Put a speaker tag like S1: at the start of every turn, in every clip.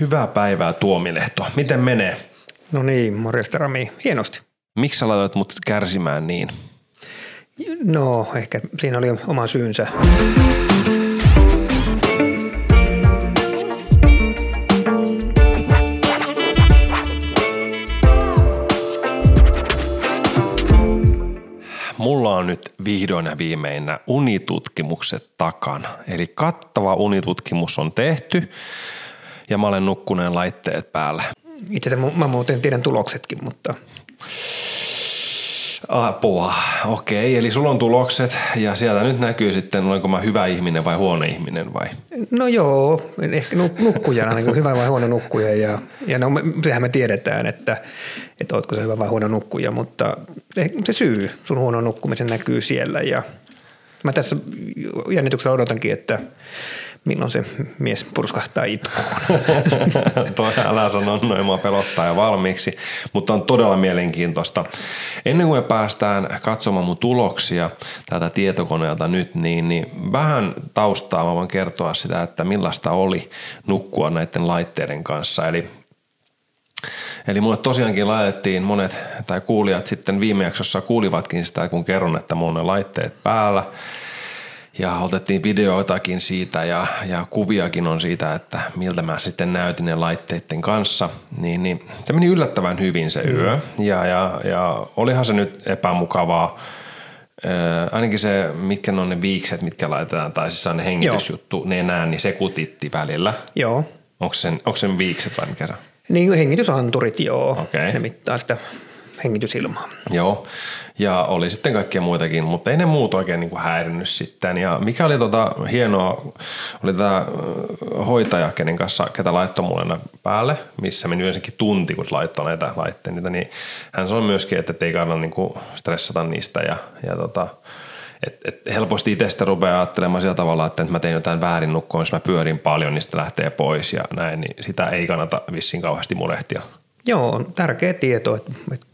S1: Hyvää päivää Tuomilehto. Miten menee?
S2: No niin, morjesta Rami. Hienosti.
S1: Miksi sä laitoit mut kärsimään niin?
S2: No, ehkä siinä oli oma syynsä.
S1: Mulla on nyt vihdoin ja viimeinä unitutkimukset takana. Eli kattava unitutkimus on tehty ja mä olen nukkuneen laitteet päällä.
S2: Itse asiassa mä muuten tiedän tuloksetkin, mutta
S1: Apua, okei. Eli sulla on tulokset ja sieltä nyt näkyy sitten, olenko mä hyvä ihminen vai huono ihminen vai?
S2: no joo, ehkä nuk- nukkujana niin hyvä vai huono nukkuja ja, ja no, me, sehän me tiedetään, että, että ootko se hyvä vai huono nukkuja, mutta se syy sun huono nukkumisen näkyy siellä ja mä tässä jännityksellä odotankin, että milloin se mies purskahtaa itkuun.
S1: Toi älä sano noin, mua pelottaa jo valmiiksi, mutta on todella mielenkiintoista. Ennen kuin me päästään katsomaan mun tuloksia täältä tietokoneelta nyt, niin, niin vähän taustaa mä voin kertoa sitä, että millaista oli nukkua näiden laitteiden kanssa. Eli Eli mulle tosiaankin laitettiin monet, tai kuulijat sitten viime jaksossa kuulivatkin sitä, kun kerron, että mulla on ne laitteet päällä – ja otettiin videoitakin siitä ja, ja kuviakin on siitä, että miltä mä sitten näytin ne laitteiden kanssa, niin, niin se meni yllättävän hyvin se yö mm. ja, ja, ja olihan se nyt epämukavaa, Äh, ainakin se, mitkä on ne viikset, mitkä laitetaan, tai siis on ne hengitysjuttu, Joo. ne enää, niin se kutitti välillä.
S2: Joo.
S1: Onko sen, onko sen viikset vai mikä se
S2: Niin hengitysanturit, joo. Okay. Ne mittaa sitä hengitysilmaa.
S1: Joo, ja oli sitten kaikkia muitakin, mutta ei ne muut oikein niin kuin häirinnyt sitten. Ja mikä oli tota hienoa, oli tämä hoitaja, kenen kanssa, ketä laittoi mulle päälle, missä meni yleensäkin tunti, kun laittoi näitä laitteita, niin hän sanoi myöskin, että ei kannata niin kuin stressata niistä ja, ja tota, et, et helposti itsestä rupeaa ajattelemaan sillä tavalla, että mä tein jotain väärin nukkoon, jos mä pyörin paljon, niin sitä lähtee pois ja näin, niin sitä ei kannata vissiin kauheasti murehtia.
S2: Joo, on tärkeä tieto, että, että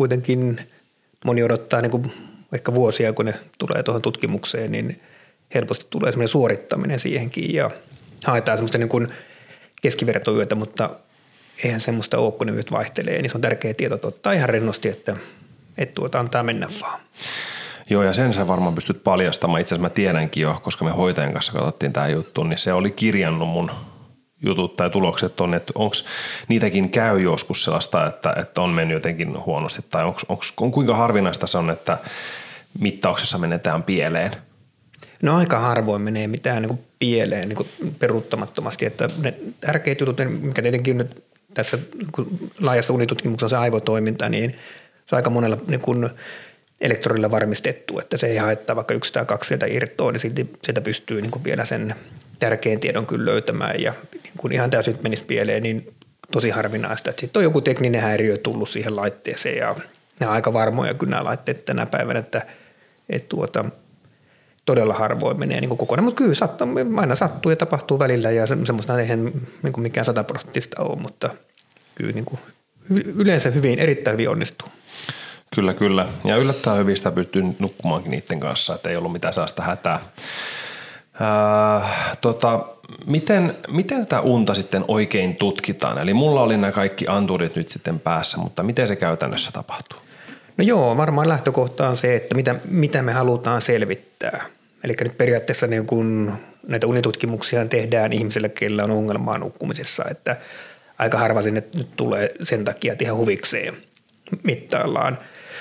S2: kuitenkin moni odottaa niin kuin ehkä vuosia, kun ne tulee tuohon tutkimukseen, niin helposti tulee semmoinen suorittaminen siihenkin ja haetaan semmoista niin kuin keskivertoyötä, mutta eihän semmoista ole, kun ne yöt vaihtelee, niin se on tärkeä tieto ottaa ihan rennosti, että, että tuota antaa mennä vaan.
S1: Joo, ja sen sä varmaan pystyt paljastamaan. Itse asiassa mä tiedänkin jo, koska me hoitajan kanssa katsottiin tämä juttu, niin se oli kirjannut mun jutut tai tulokset on, että onko niitäkin käy joskus sellaista, että, että on mennyt jotenkin huonosti tai onks, onks, on, kuinka harvinaista se on, että mittauksessa menetään pieleen?
S2: No aika harvoin menee mitään niin pieleen niin peruuttamattomasti, että ne tärkeät jutut, mikä tietenkin nyt tässä niin laajassa unitutkimuksessa on se aivotoiminta, niin se on aika monella niin kuin elektronilla varmistettu, että se ei haittaa vaikka yksi tai kaksi sieltä irtoa, niin silti sieltä pystyy niin kuin vielä sen tärkeän tiedon kyllä löytämään ja niin kun ihan täysin menisi pieleen, niin tosi harvinaista. Sitten on joku tekninen häiriö tullut siihen laitteeseen ja nämä on aika varmoja kyllä nämä laitteet tänä päivänä, että, että tuota, todella harvoin menee niin kokonaan, mutta kyllä sattuu, aina sattuu ja tapahtuu välillä ja semmoista ei niin kuin mikään sataprosenttista ole, mutta kyllä niin kuin yleensä hyvin, erittäin hyvin onnistuu.
S1: Kyllä, kyllä. Ja yllättäen hyvin sitä pystyy nukkumaankin niiden kanssa, että ei ollut mitään sellaista hätää. Äh, tota, miten, miten tätä unta sitten oikein tutkitaan? Eli mulla oli nämä kaikki anturit nyt sitten päässä, mutta miten se käytännössä tapahtuu?
S2: No joo, varmaan lähtökohta on se, että mitä, mitä me halutaan selvittää. Eli nyt periaatteessa niin kun näitä unitutkimuksia tehdään ihmisille, kellä on ongelmaa nukkumisessa, että aika harva sinne nyt tulee sen takia, että ihan huvikseen mittaillaan.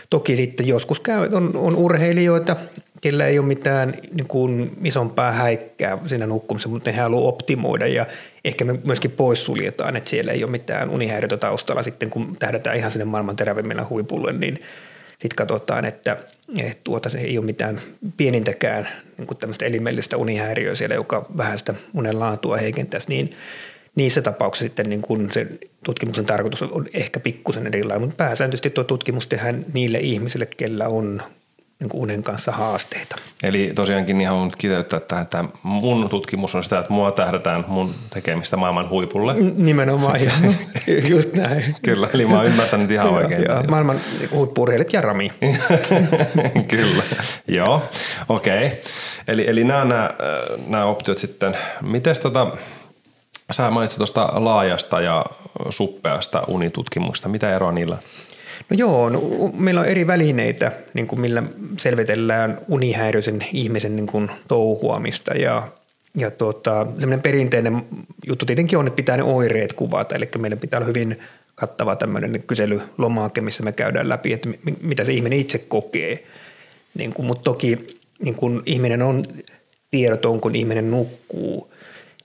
S2: Toki sitten joskus käy, on, on urheilijoita, kellä ei ole mitään niin kuin isompaa häikkää siinä nukkumisessa, mutta he haluaa optimoida ja ehkä me myöskin poissuljetaan, että siellä ei ole mitään unihäiriötä taustalla. Sitten, kun tähdätään ihan sinne maailman terävimmillä huipulle, niin sitten katsotaan, että, että tuota, se ei ole mitään pienintäkään niin tämmöistä elimellistä unihäiriöä siellä, joka vähän sitä unen laatua heikentäisi, niin niissä tapauksissa sitten niin kun se tutkimuksen tarkoitus on ehkä pikkusen erilainen, mutta pääsääntöisesti tuo tutkimus tehdään niille ihmisille, kellä on niin kuin unen kanssa haasteita.
S1: Eli tosiaankin niin haluan kiteyttää tähän, että mun tutkimus on sitä, että mua tähdätään mun tekemistä maailman huipulle.
S2: Nimenomaan, just näin.
S1: Kyllä, eli mä oon ymmärtänyt ihan oikein.
S2: Joo, maailman huippurheilijat ja Rami.
S1: Kyllä, joo, okei. Okay. Eli, eli nämä, nämä, nämä optiot sitten, miten tota, Sä mainitsit tuosta laajasta ja suppeasta unitutkimuksesta. Mitä eroa niillä?
S2: No joo, no, meillä on eri välineitä, niin kuin millä selvitellään unihäiriöisen ihmisen niin kuin touhuamista ja, ja tuota, semmoinen perinteinen juttu tietenkin on, että pitää ne oireet kuvata, eli meidän pitää olla hyvin kattava tämmöinen kyselylomake, missä me käydään läpi, että mitä se ihminen itse kokee. Niin kuin, mutta toki niin kuin ihminen on tiedoton, kun ihminen nukkuu,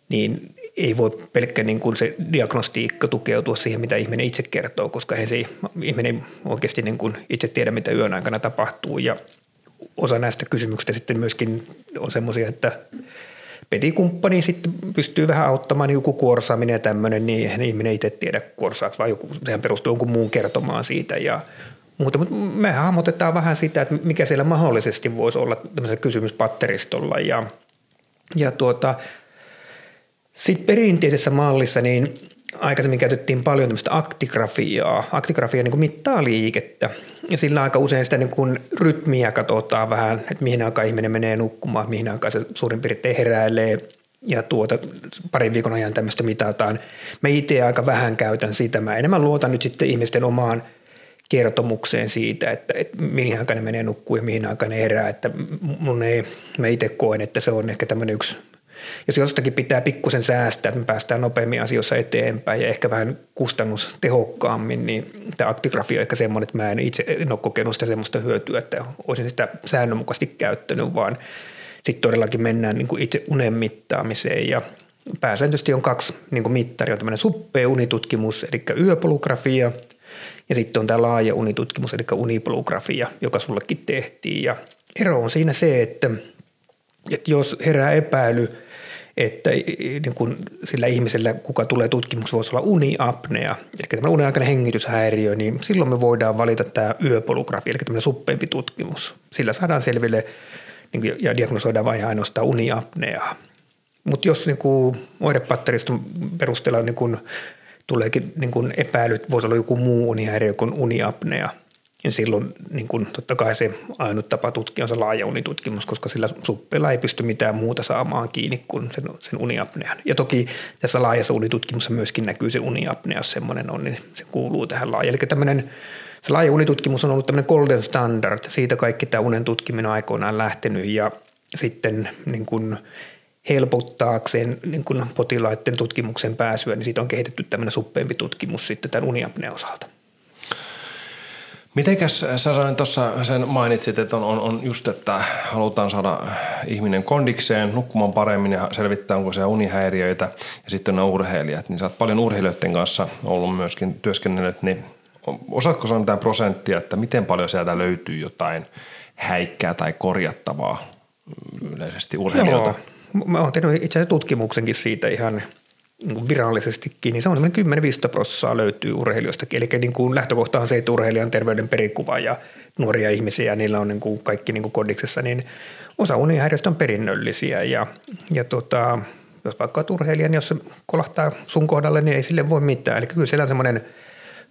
S2: niin ei voi pelkkä niin kuin se diagnostiikka tukeutua siihen, mitä ihminen itse kertoo, koska he se ihminen oikeasti niin kuin itse tiedä, mitä yön aikana tapahtuu. Ja osa näistä kysymyksistä sitten myöskin on semmoisia, että petikumppani sitten pystyy vähän auttamaan niin joku kuorsaaminen ja tämmöinen, niin eihän ihminen itse tiedä kuorsaaksi, vaan joku, sehän perustuu jonkun muun kertomaan siitä ja. Mutta me hahmotetaan vähän sitä, että mikä siellä mahdollisesti voisi olla tämmöisellä kysymyspatteristolla ja, ja tuota, sitten perinteisessä mallissa niin aikaisemmin käytettiin paljon tämmöistä aktigrafiaa. Aktigrafia niin kuin mittaa liikettä ja sillä aika usein sitä niin kuin rytmiä katsotaan vähän, että mihin aikaan ihminen menee nukkumaan, mihin aikaan se suurin piirtein heräilee ja tuota, parin viikon ajan tämmöistä mitataan. Mä itse aika vähän käytän sitä. Mä enemmän luotan nyt sitten ihmisten omaan kertomukseen siitä, että, että mihin aikaan ne menee nukkuun ja mihin aikaan ne herää. Että mun ei, mä itse koen, että se on ehkä tämmöinen yksi jos jostakin pitää pikkusen säästää, että me päästään nopeammin asioissa eteenpäin ja ehkä vähän kustannustehokkaammin, niin tämä aktigrafia on ehkä semmoinen, että mä en itse en ole kokenut sitä semmoista hyötyä, että olisin sitä säännönmukaisesti käyttänyt, vaan sitten todellakin mennään niin kuin itse unen mittaamiseen. Ja pääsääntöisesti on kaksi niin mittaria, on tämmöinen suppea unitutkimus, eli yöpolugrafia ja sitten on tämä laaja unitutkimus, eli unipolugrafia, joka sullekin tehtiin. Ja ero on siinä se, että, että jos herää epäily – että niin kun sillä ihmisellä, kuka tulee tutkimuksessa, voisi olla uniapnea, eli tämmöinen uniaikainen hengityshäiriö, niin silloin me voidaan valita tämä yöpolugrafia, eli tämmöinen suppeempi tutkimus. Sillä saadaan selville niin ja diagnosoidaan vain ainoastaan uniapneaa. Mutta jos niin oirepatteriston perusteella niin kun, tuleekin niin kun epäilyt, voisi olla joku muu unihäiriö kuin uniapnea – ja silloin niin kun, totta kai se ainut tapa tutkia on se laaja unitutkimus, koska sillä suppeella ei pysty mitään muuta saamaan kiinni kuin sen, sen uniapnean. Ja toki tässä laajassa unitutkimuksessa myöskin näkyy se uniapnea, jos semmoinen on, niin se kuuluu tähän laaja. Eli tämmöinen, se laaja unitutkimus on ollut tämmöinen golden standard, siitä kaikki tämä unen tutkiminen aikoinaan lähtenyt ja sitten niin kun helpottaakseen niin kun potilaiden tutkimuksen pääsyä, niin siitä on kehitetty tämmöinen suppeempi tutkimus sitten tämän uniapnean osalta.
S1: Mitenkäs sä tuossa sen mainitsit, että on, on, on just, että halutaan saada ihminen kondikseen, nukkumaan paremmin ja selvittää, onko se unihäiriöitä ja sitten on urheilijat. Niin sä oot paljon urheilijoiden kanssa ollut myöskin työskennellyt, niin osaatko sanoa mitään prosenttia, että miten paljon sieltä löytyy jotain häikkää tai korjattavaa yleisesti urheilijoilta?
S2: Joo. Mä oon tehnyt itse asiassa tutkimuksenkin siitä ihan – niin kuin virallisestikin, niin se on semmoinen 10-15 prosenttia löytyy urheilijoistakin. Eli niin kuin lähtökohta on se, että urheilijan terveyden perikuva ja nuoria ihmisiä, ja niillä on niin kuin kaikki niin kuin kodiksessa, niin osa unihäiriöistä on perinnöllisiä. Ja, ja tota, jos vaikka olet urheilija, niin jos se kolahtaa sun kohdalle, niin ei sille voi mitään. Eli kyllä siellä on semmoinen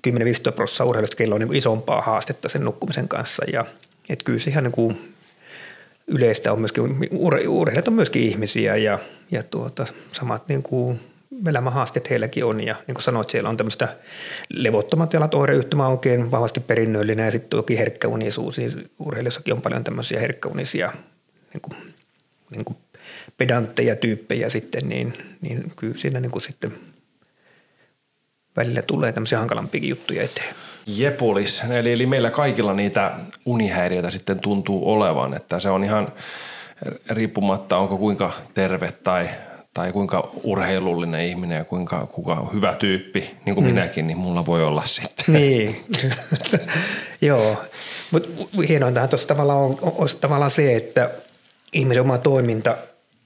S2: 10-15 prosenttia urheilijoista, kello on niin isompaa haastetta sen nukkumisen kanssa. Ja et kyllä se ihan niin kuin yleistä on myöskin, urheilijat on myöskin ihmisiä ja, ja tuota, samat niin kuin elämänhaasteet heilläkin on. Ja niin kuin sanoit, siellä on tämmöistä levottomat jalat oireyhtymä oikein vahvasti perinnöllinen ja sitten toki herkkäunisuus. Niin urheilussakin on paljon tämmöisiä herkkäunisia niin kuin, niin kuin pedantteja tyyppejä sitten, niin, niin kyllä siinä niin kuin sitten välillä tulee tämmöisiä hankalampiakin juttuja eteen.
S1: Jepulis, eli, eli meillä kaikilla niitä unihäiriöitä sitten tuntuu olevan, että se on ihan riippumatta onko kuinka terve tai tai kuinka urheilullinen ihminen ja kuinka kuka hyvä tyyppi, niin kuin mm. minäkin, niin mulla voi olla sitten.
S2: Niin, joo. Mutta hienointahan tuossa tavallaan on, on, tavallaan se, että ihmisen oma toiminta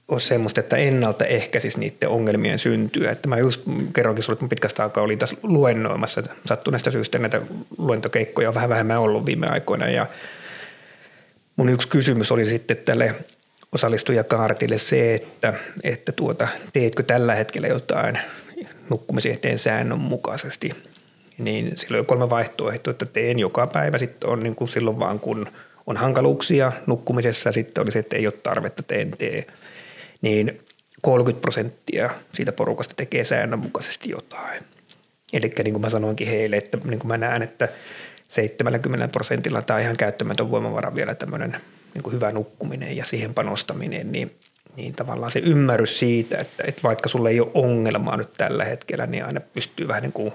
S2: on semmoista, että ennaltaehkäisisi niiden ongelmien syntyä. Että mä just kerroinkin sulle, että pitkästä aikaa olin tässä luennoimassa sattuneesta syystä näitä luentokeikkoja on vähän vähemmän ollut viime aikoina ja mun yksi kysymys oli sitten tälle – osallistujakaartille se, että, että tuota, teetkö tällä hetkellä jotain nukkumisen eteen säännönmukaisesti, niin silloin on kolme vaihtoehtoa, että teen joka päivä, sitten on niin kuin silloin vaan kun on hankaluuksia nukkumisessa, sitten oli se, että ei ole tarvetta, teen tee. Niin 30 prosenttia siitä porukasta tekee säännönmukaisesti jotain. Eli niin kuin mä sanoinkin heille, että niin kuin mä näen, että 70 prosentilla tämä on ihan käyttämätön voimavara vielä tämmöinen niin kuin hyvä nukkuminen ja siihen panostaminen, niin, niin tavallaan se ymmärrys siitä, että, että vaikka sulle ei ole ongelmaa nyt tällä hetkellä, niin aina pystyy vähän niin kuin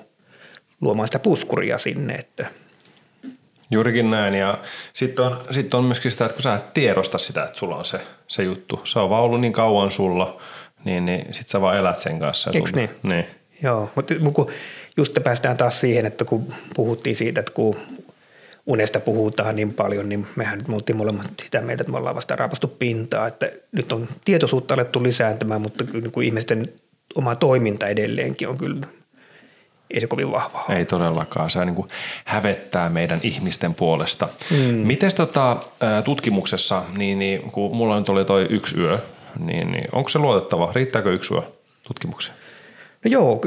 S2: luomaan sitä puskuria sinne, että
S1: Juurikin näin ja sitten on, sit on myöskin sitä, että kun sä et tiedosta sitä, että sulla on se, se juttu. Se on vaan ollut niin kauan sulla, niin, niin sitten sä vaan elät sen kanssa.
S2: Eikö niin?
S1: niin?
S2: Joo, mutta kun just päästään taas siihen, että kun puhuttiin siitä, että kun unesta puhutaan niin paljon, niin mehän me oltiin molemmat sitä mieltä, että me ollaan vasta raapastu pintaa, että nyt on tietoisuutta alettu lisääntymään, mutta kyllä niin kuin ihmisten oma toiminta edelleenkin on kyllä ei se kovin vahvaa.
S1: Ei todellakaan. Se niin kuin hävettää meidän ihmisten puolesta. Mm. Miten tota, tutkimuksessa, niin, niin, kun mulla nyt oli toi yksi yö, niin, niin onko se luotettava? Riittääkö yksi yö tutkimukseen?
S2: No joo,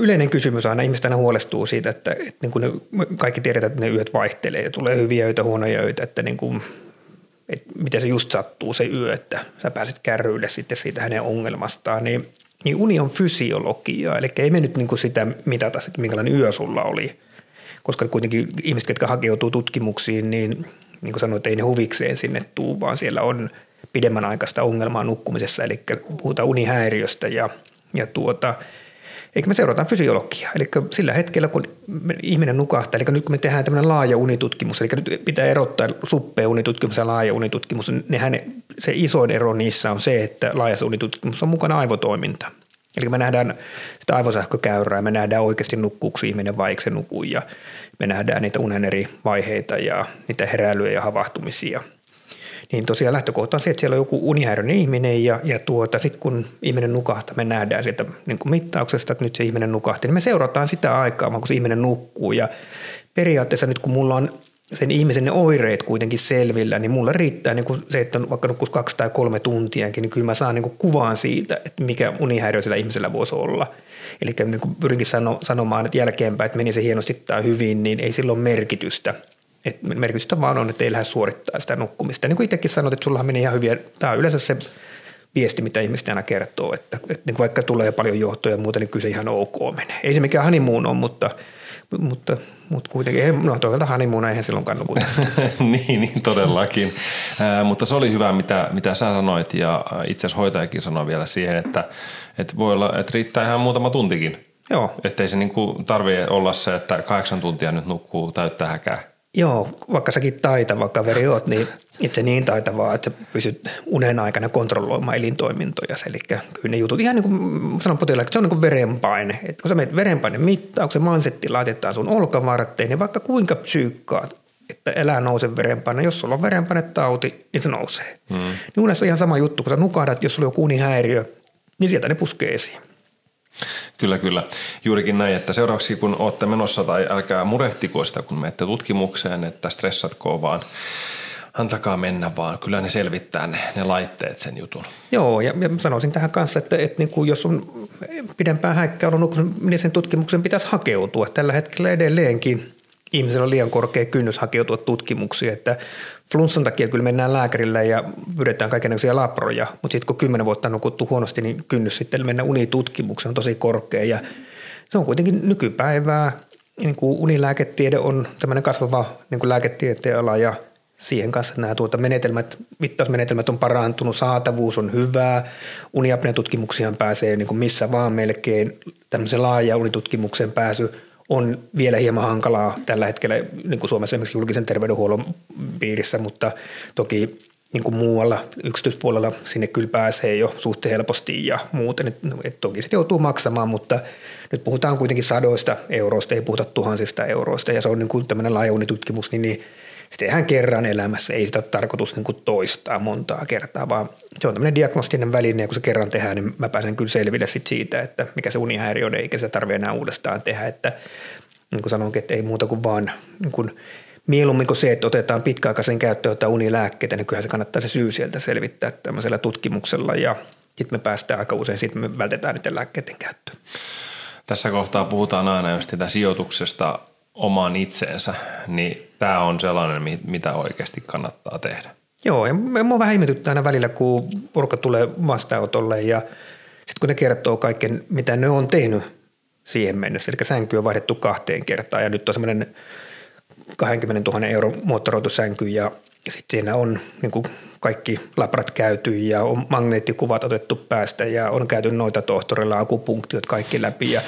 S2: yleinen kysymys aina, ihmiset aina huolestuu siitä, että, että niin kuin ne, kaikki tiedetään, että ne yöt vaihtelee ja tulee hyviä öitä, huonoja öitä, että, niin kuin, että miten se just sattuu se yö, että sä pääset kärryille sitten siitä hänen ongelmastaan, niin, niin uni on fysiologiaa, eli ei me nyt niin kuin sitä mitata, että minkälainen yö sulla oli, koska kuitenkin ihmiset, jotka hakeutuu tutkimuksiin, niin niin kuin sanoit, ei ne huvikseen sinne tuu, vaan siellä on pidemmän aikaista ongelmaa nukkumisessa, eli puhutaan unihäiriöstä ja, ja tuota, Eikä me seurataan fysiologiaa. Eli sillä hetkellä, kun ihminen nukahtaa, eli nyt kun me tehdään tämmöinen laaja unitutkimus, eli nyt pitää erottaa suppea unitutkimus ja laaja unitutkimus, nehän, se isoin ero niissä on se, että laajassa unitutkimus on mukana aivotoiminta. Eli me nähdään sitä aivosähkökäyrää, me nähdään oikeasti nukkuuko ihminen vai eikö se nuku, ja me nähdään niitä unen eri vaiheita ja niitä heräilyjä ja havahtumisia – niin tosiaan lähtökohta on se, että siellä on joku unihäiriöinen ihminen ja, ja tuota, sitten kun ihminen nukahtaa, me nähdään sieltä niin kuin mittauksesta, että nyt se ihminen nukahti, niin me seurataan sitä aikaa, kun se ihminen nukkuu ja periaatteessa nyt kun mulla on sen ihmisen ne oireet kuitenkin selvillä, niin mulla riittää niin kuin se, että vaikka nukkuisi kaksi tai kolme tuntiakin, niin kyllä mä saan niin kuin kuvaan siitä, että mikä unihäiriö sillä ihmisellä voisi olla. Eli niin kuin pyrinkin sano, sanomaan, että jälkeenpäin, että meni se hienosti tai hyvin, niin ei silloin merkitystä – et merkitystä vaan on, että ei lähde suorittaa sitä nukkumista. Niin kuin itsekin sanoit, että sulla meni ihan hyviä, tämä on yleensä se viesti, mitä ihmiset aina kertoo, että, että niin vaikka tulee paljon johtoja ja muuta, niin kyllä se ihan ok menee. Ei se mikään honeymoon on, mutta, mutta, mutta kuitenkin, no toisaalta honeymoon eihän silloin kannu
S1: niin, niin, todellakin. Äh, mutta se oli hyvä, mitä, mitä sä sanoit ja itse asiassa hoitajakin sanoi vielä siihen, että, että voi olla, että riittää ihan muutama tuntikin.
S2: Joo.
S1: Että ei se niin tarvitse olla se, että kahdeksan tuntia nyt nukkuu täyttä häkää.
S2: Joo, vaikka säkin taitava kaveri oot, niin itse niin taitavaa, että sä pysyt unen aikana kontrolloimaan elintoimintoja. Eli kyllä ne jutut, ihan niin kuin sanon potilaalle, että se on niin kuin verenpaine. Että kun sä menet verenpaine mittauksen, mansetti laitetaan sun olkavarteen, niin vaikka kuinka psyykkaat, että elää nouse verenpaine. Jos sulla on verenpainetauti, niin se nousee. Mm. Niin unessa on ihan sama juttu, kun sä nukahdat, jos sulla on joku unihäiriö, niin sieltä ne puskee esiin.
S1: Kyllä, kyllä. Juurikin näin, että seuraavaksi kun olette menossa tai älkää murehtiko sitä, kun menette tutkimukseen, että stressatko vaan antakaa mennä vaan. Kyllä ne selvittää ne, ne laitteet sen jutun.
S2: Joo, ja, sanoisin tähän kanssa, että, että niin kuin jos on pidempään häikkää ollut, niin sen tutkimuksen pitäisi hakeutua. Tällä hetkellä edelleenkin ihmisellä on liian korkea kynnys hakeutua tutkimuksiin, että flunssan takia kyllä mennään lääkärille ja pyydetään kaikenlaisia labroja, mutta sitten kun kymmenen vuotta on nukuttu huonosti, niin kynnys sitten mennä unitutkimukseen on tosi korkea ja se on kuitenkin nykypäivää. Niin kuin unilääketiede on tämmöinen kasvava niin kuin lääketieteen ala ja siihen kanssa nämä tuota menetelmät, mittausmenetelmät on parantunut, saatavuus on hyvää, uniapnean tutkimuksiaan pääsee niin kuin missä vaan melkein, tämmöisen laaja unitutkimukseen pääsy on vielä hieman hankalaa tällä hetkellä niin kuin Suomessa esimerkiksi julkisen terveydenhuollon piirissä, mutta toki niin kuin muualla yksityispuolella sinne kyllä pääsee jo suhteen helposti ja muuten. Et, et toki sitten joutuu maksamaan, mutta nyt puhutaan kuitenkin sadoista euroista, ei puhuta tuhansista euroista ja se on niin kuin tämmöinen laajaunitutkimus, niin, niin se tehdään kerran elämässä, ei sitä ole tarkoitus niin kuin toistaa montaa kertaa, vaan se on tämmöinen diagnostinen väline ja kun se kerran tehdään, niin mä pääsen kyllä selville sit siitä, että mikä se unihäiriö on, eikä se tarvitse enää uudestaan tehdä, että niin kuin sanoinkin, että ei muuta kuin vaan niin kuin mieluummin kuin se, että otetaan pitkäaikaisen käyttöön jotain unilääkkeitä, niin kyllähän se kannattaa se syy sieltä selvittää tämmöisellä tutkimuksella ja sitten me päästään aika usein, sitten me vältetään niiden lääkkeiden käyttöön.
S1: Tässä kohtaa puhutaan aina just sitä sijoituksesta omaan itseensä, niin tämä on sellainen, mitä oikeasti kannattaa tehdä.
S2: Joo, ja mua vähän ihmetyttää aina välillä, kun porukka tulee vastaanotolle ja Sitten kun ne kertoo kaiken, mitä ne on tehnyt siihen mennessä, eli sänky on vaihdettu kahteen kertaan ja nyt on semmoinen 20 000 euro moottoroitu sänky ja sitten siinä on niin kuin kaikki labrat käyty ja on magneettikuvat otettu päästä ja on käyty noita tohtorilla, akupunktiot kaikki läpi ja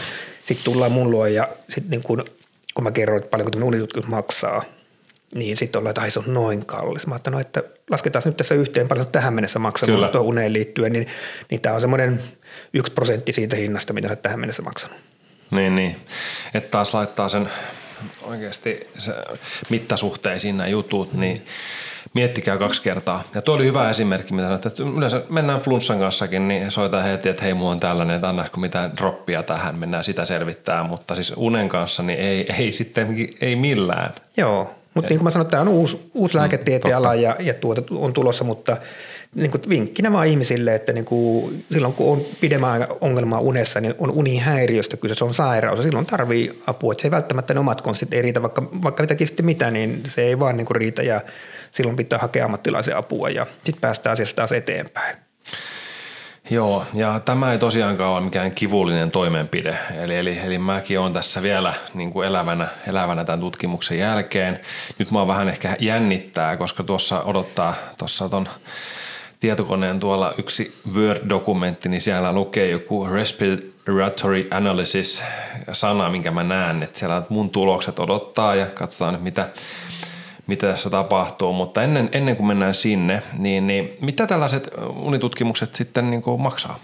S2: sitten tullaan mun luo ja sitten niin kun, mä kerroin, että paljonko tämä unitutkimus maksaa, niin sitten ollaan, että se on noin kallis. Mä ajattelin, no, että lasketaan nyt tässä yhteen paljon tähän mennessä maksanut tuohon uneen liittyen, niin, niin tämä on semmoinen yksi prosentti siitä hinnasta, mitä olet tähän mennessä maksanut.
S1: Niin, niin. Että taas laittaa sen oikeasti se mittasuhteisiin nämä jutut, niin miettikää kaksi kertaa. Ja tuo oli hyvä esimerkki, mitä sanoit, että yleensä mennään flunssan kanssakin, niin soita heti, että hei, mulla on tällainen, että annaisiko mitään droppia tähän, mennään sitä selvittää, mutta siis unen kanssa niin ei, ei sitten, ei millään.
S2: Joo, mutta niin kuin mä sanoin, tämä on uusi, uusi mm, lääketieteen ala ja, ja tuota on tulossa, mutta niin kuin vinkkinä vaan ihmisille, että niin kuin silloin kun on pidemmän ongelmaa unessa, niin on unihäiriöstä kyse, se on sairaus ja silloin tarvii apua. Että se ei välttämättä ne omat konstit ei riitä, vaikka, vaikka niitäkin sitten mitä, niin se ei vaan niin kuin riitä ja silloin pitää hakea ammattilaisen apua ja sitten päästään asiasta taas eteenpäin.
S1: Joo, ja tämä ei tosiaankaan ole mikään kivullinen toimenpide. Eli, eli, eli mäkin olen tässä vielä niin kuin elävänä, elävänä tämän tutkimuksen jälkeen. Nyt mä vähän ehkä jännittää, koska tuossa odottaa tuossa ton tietokoneen tuolla yksi Word-dokumentti, niin siellä lukee joku respiratory analysis sana, minkä mä näen, että siellä mun tulokset odottaa ja katsotaan nyt mitä, mitä tässä tapahtuu, mutta ennen, ennen kuin mennään sinne, niin, niin mitä tällaiset unitutkimukset sitten niin kuin maksaa?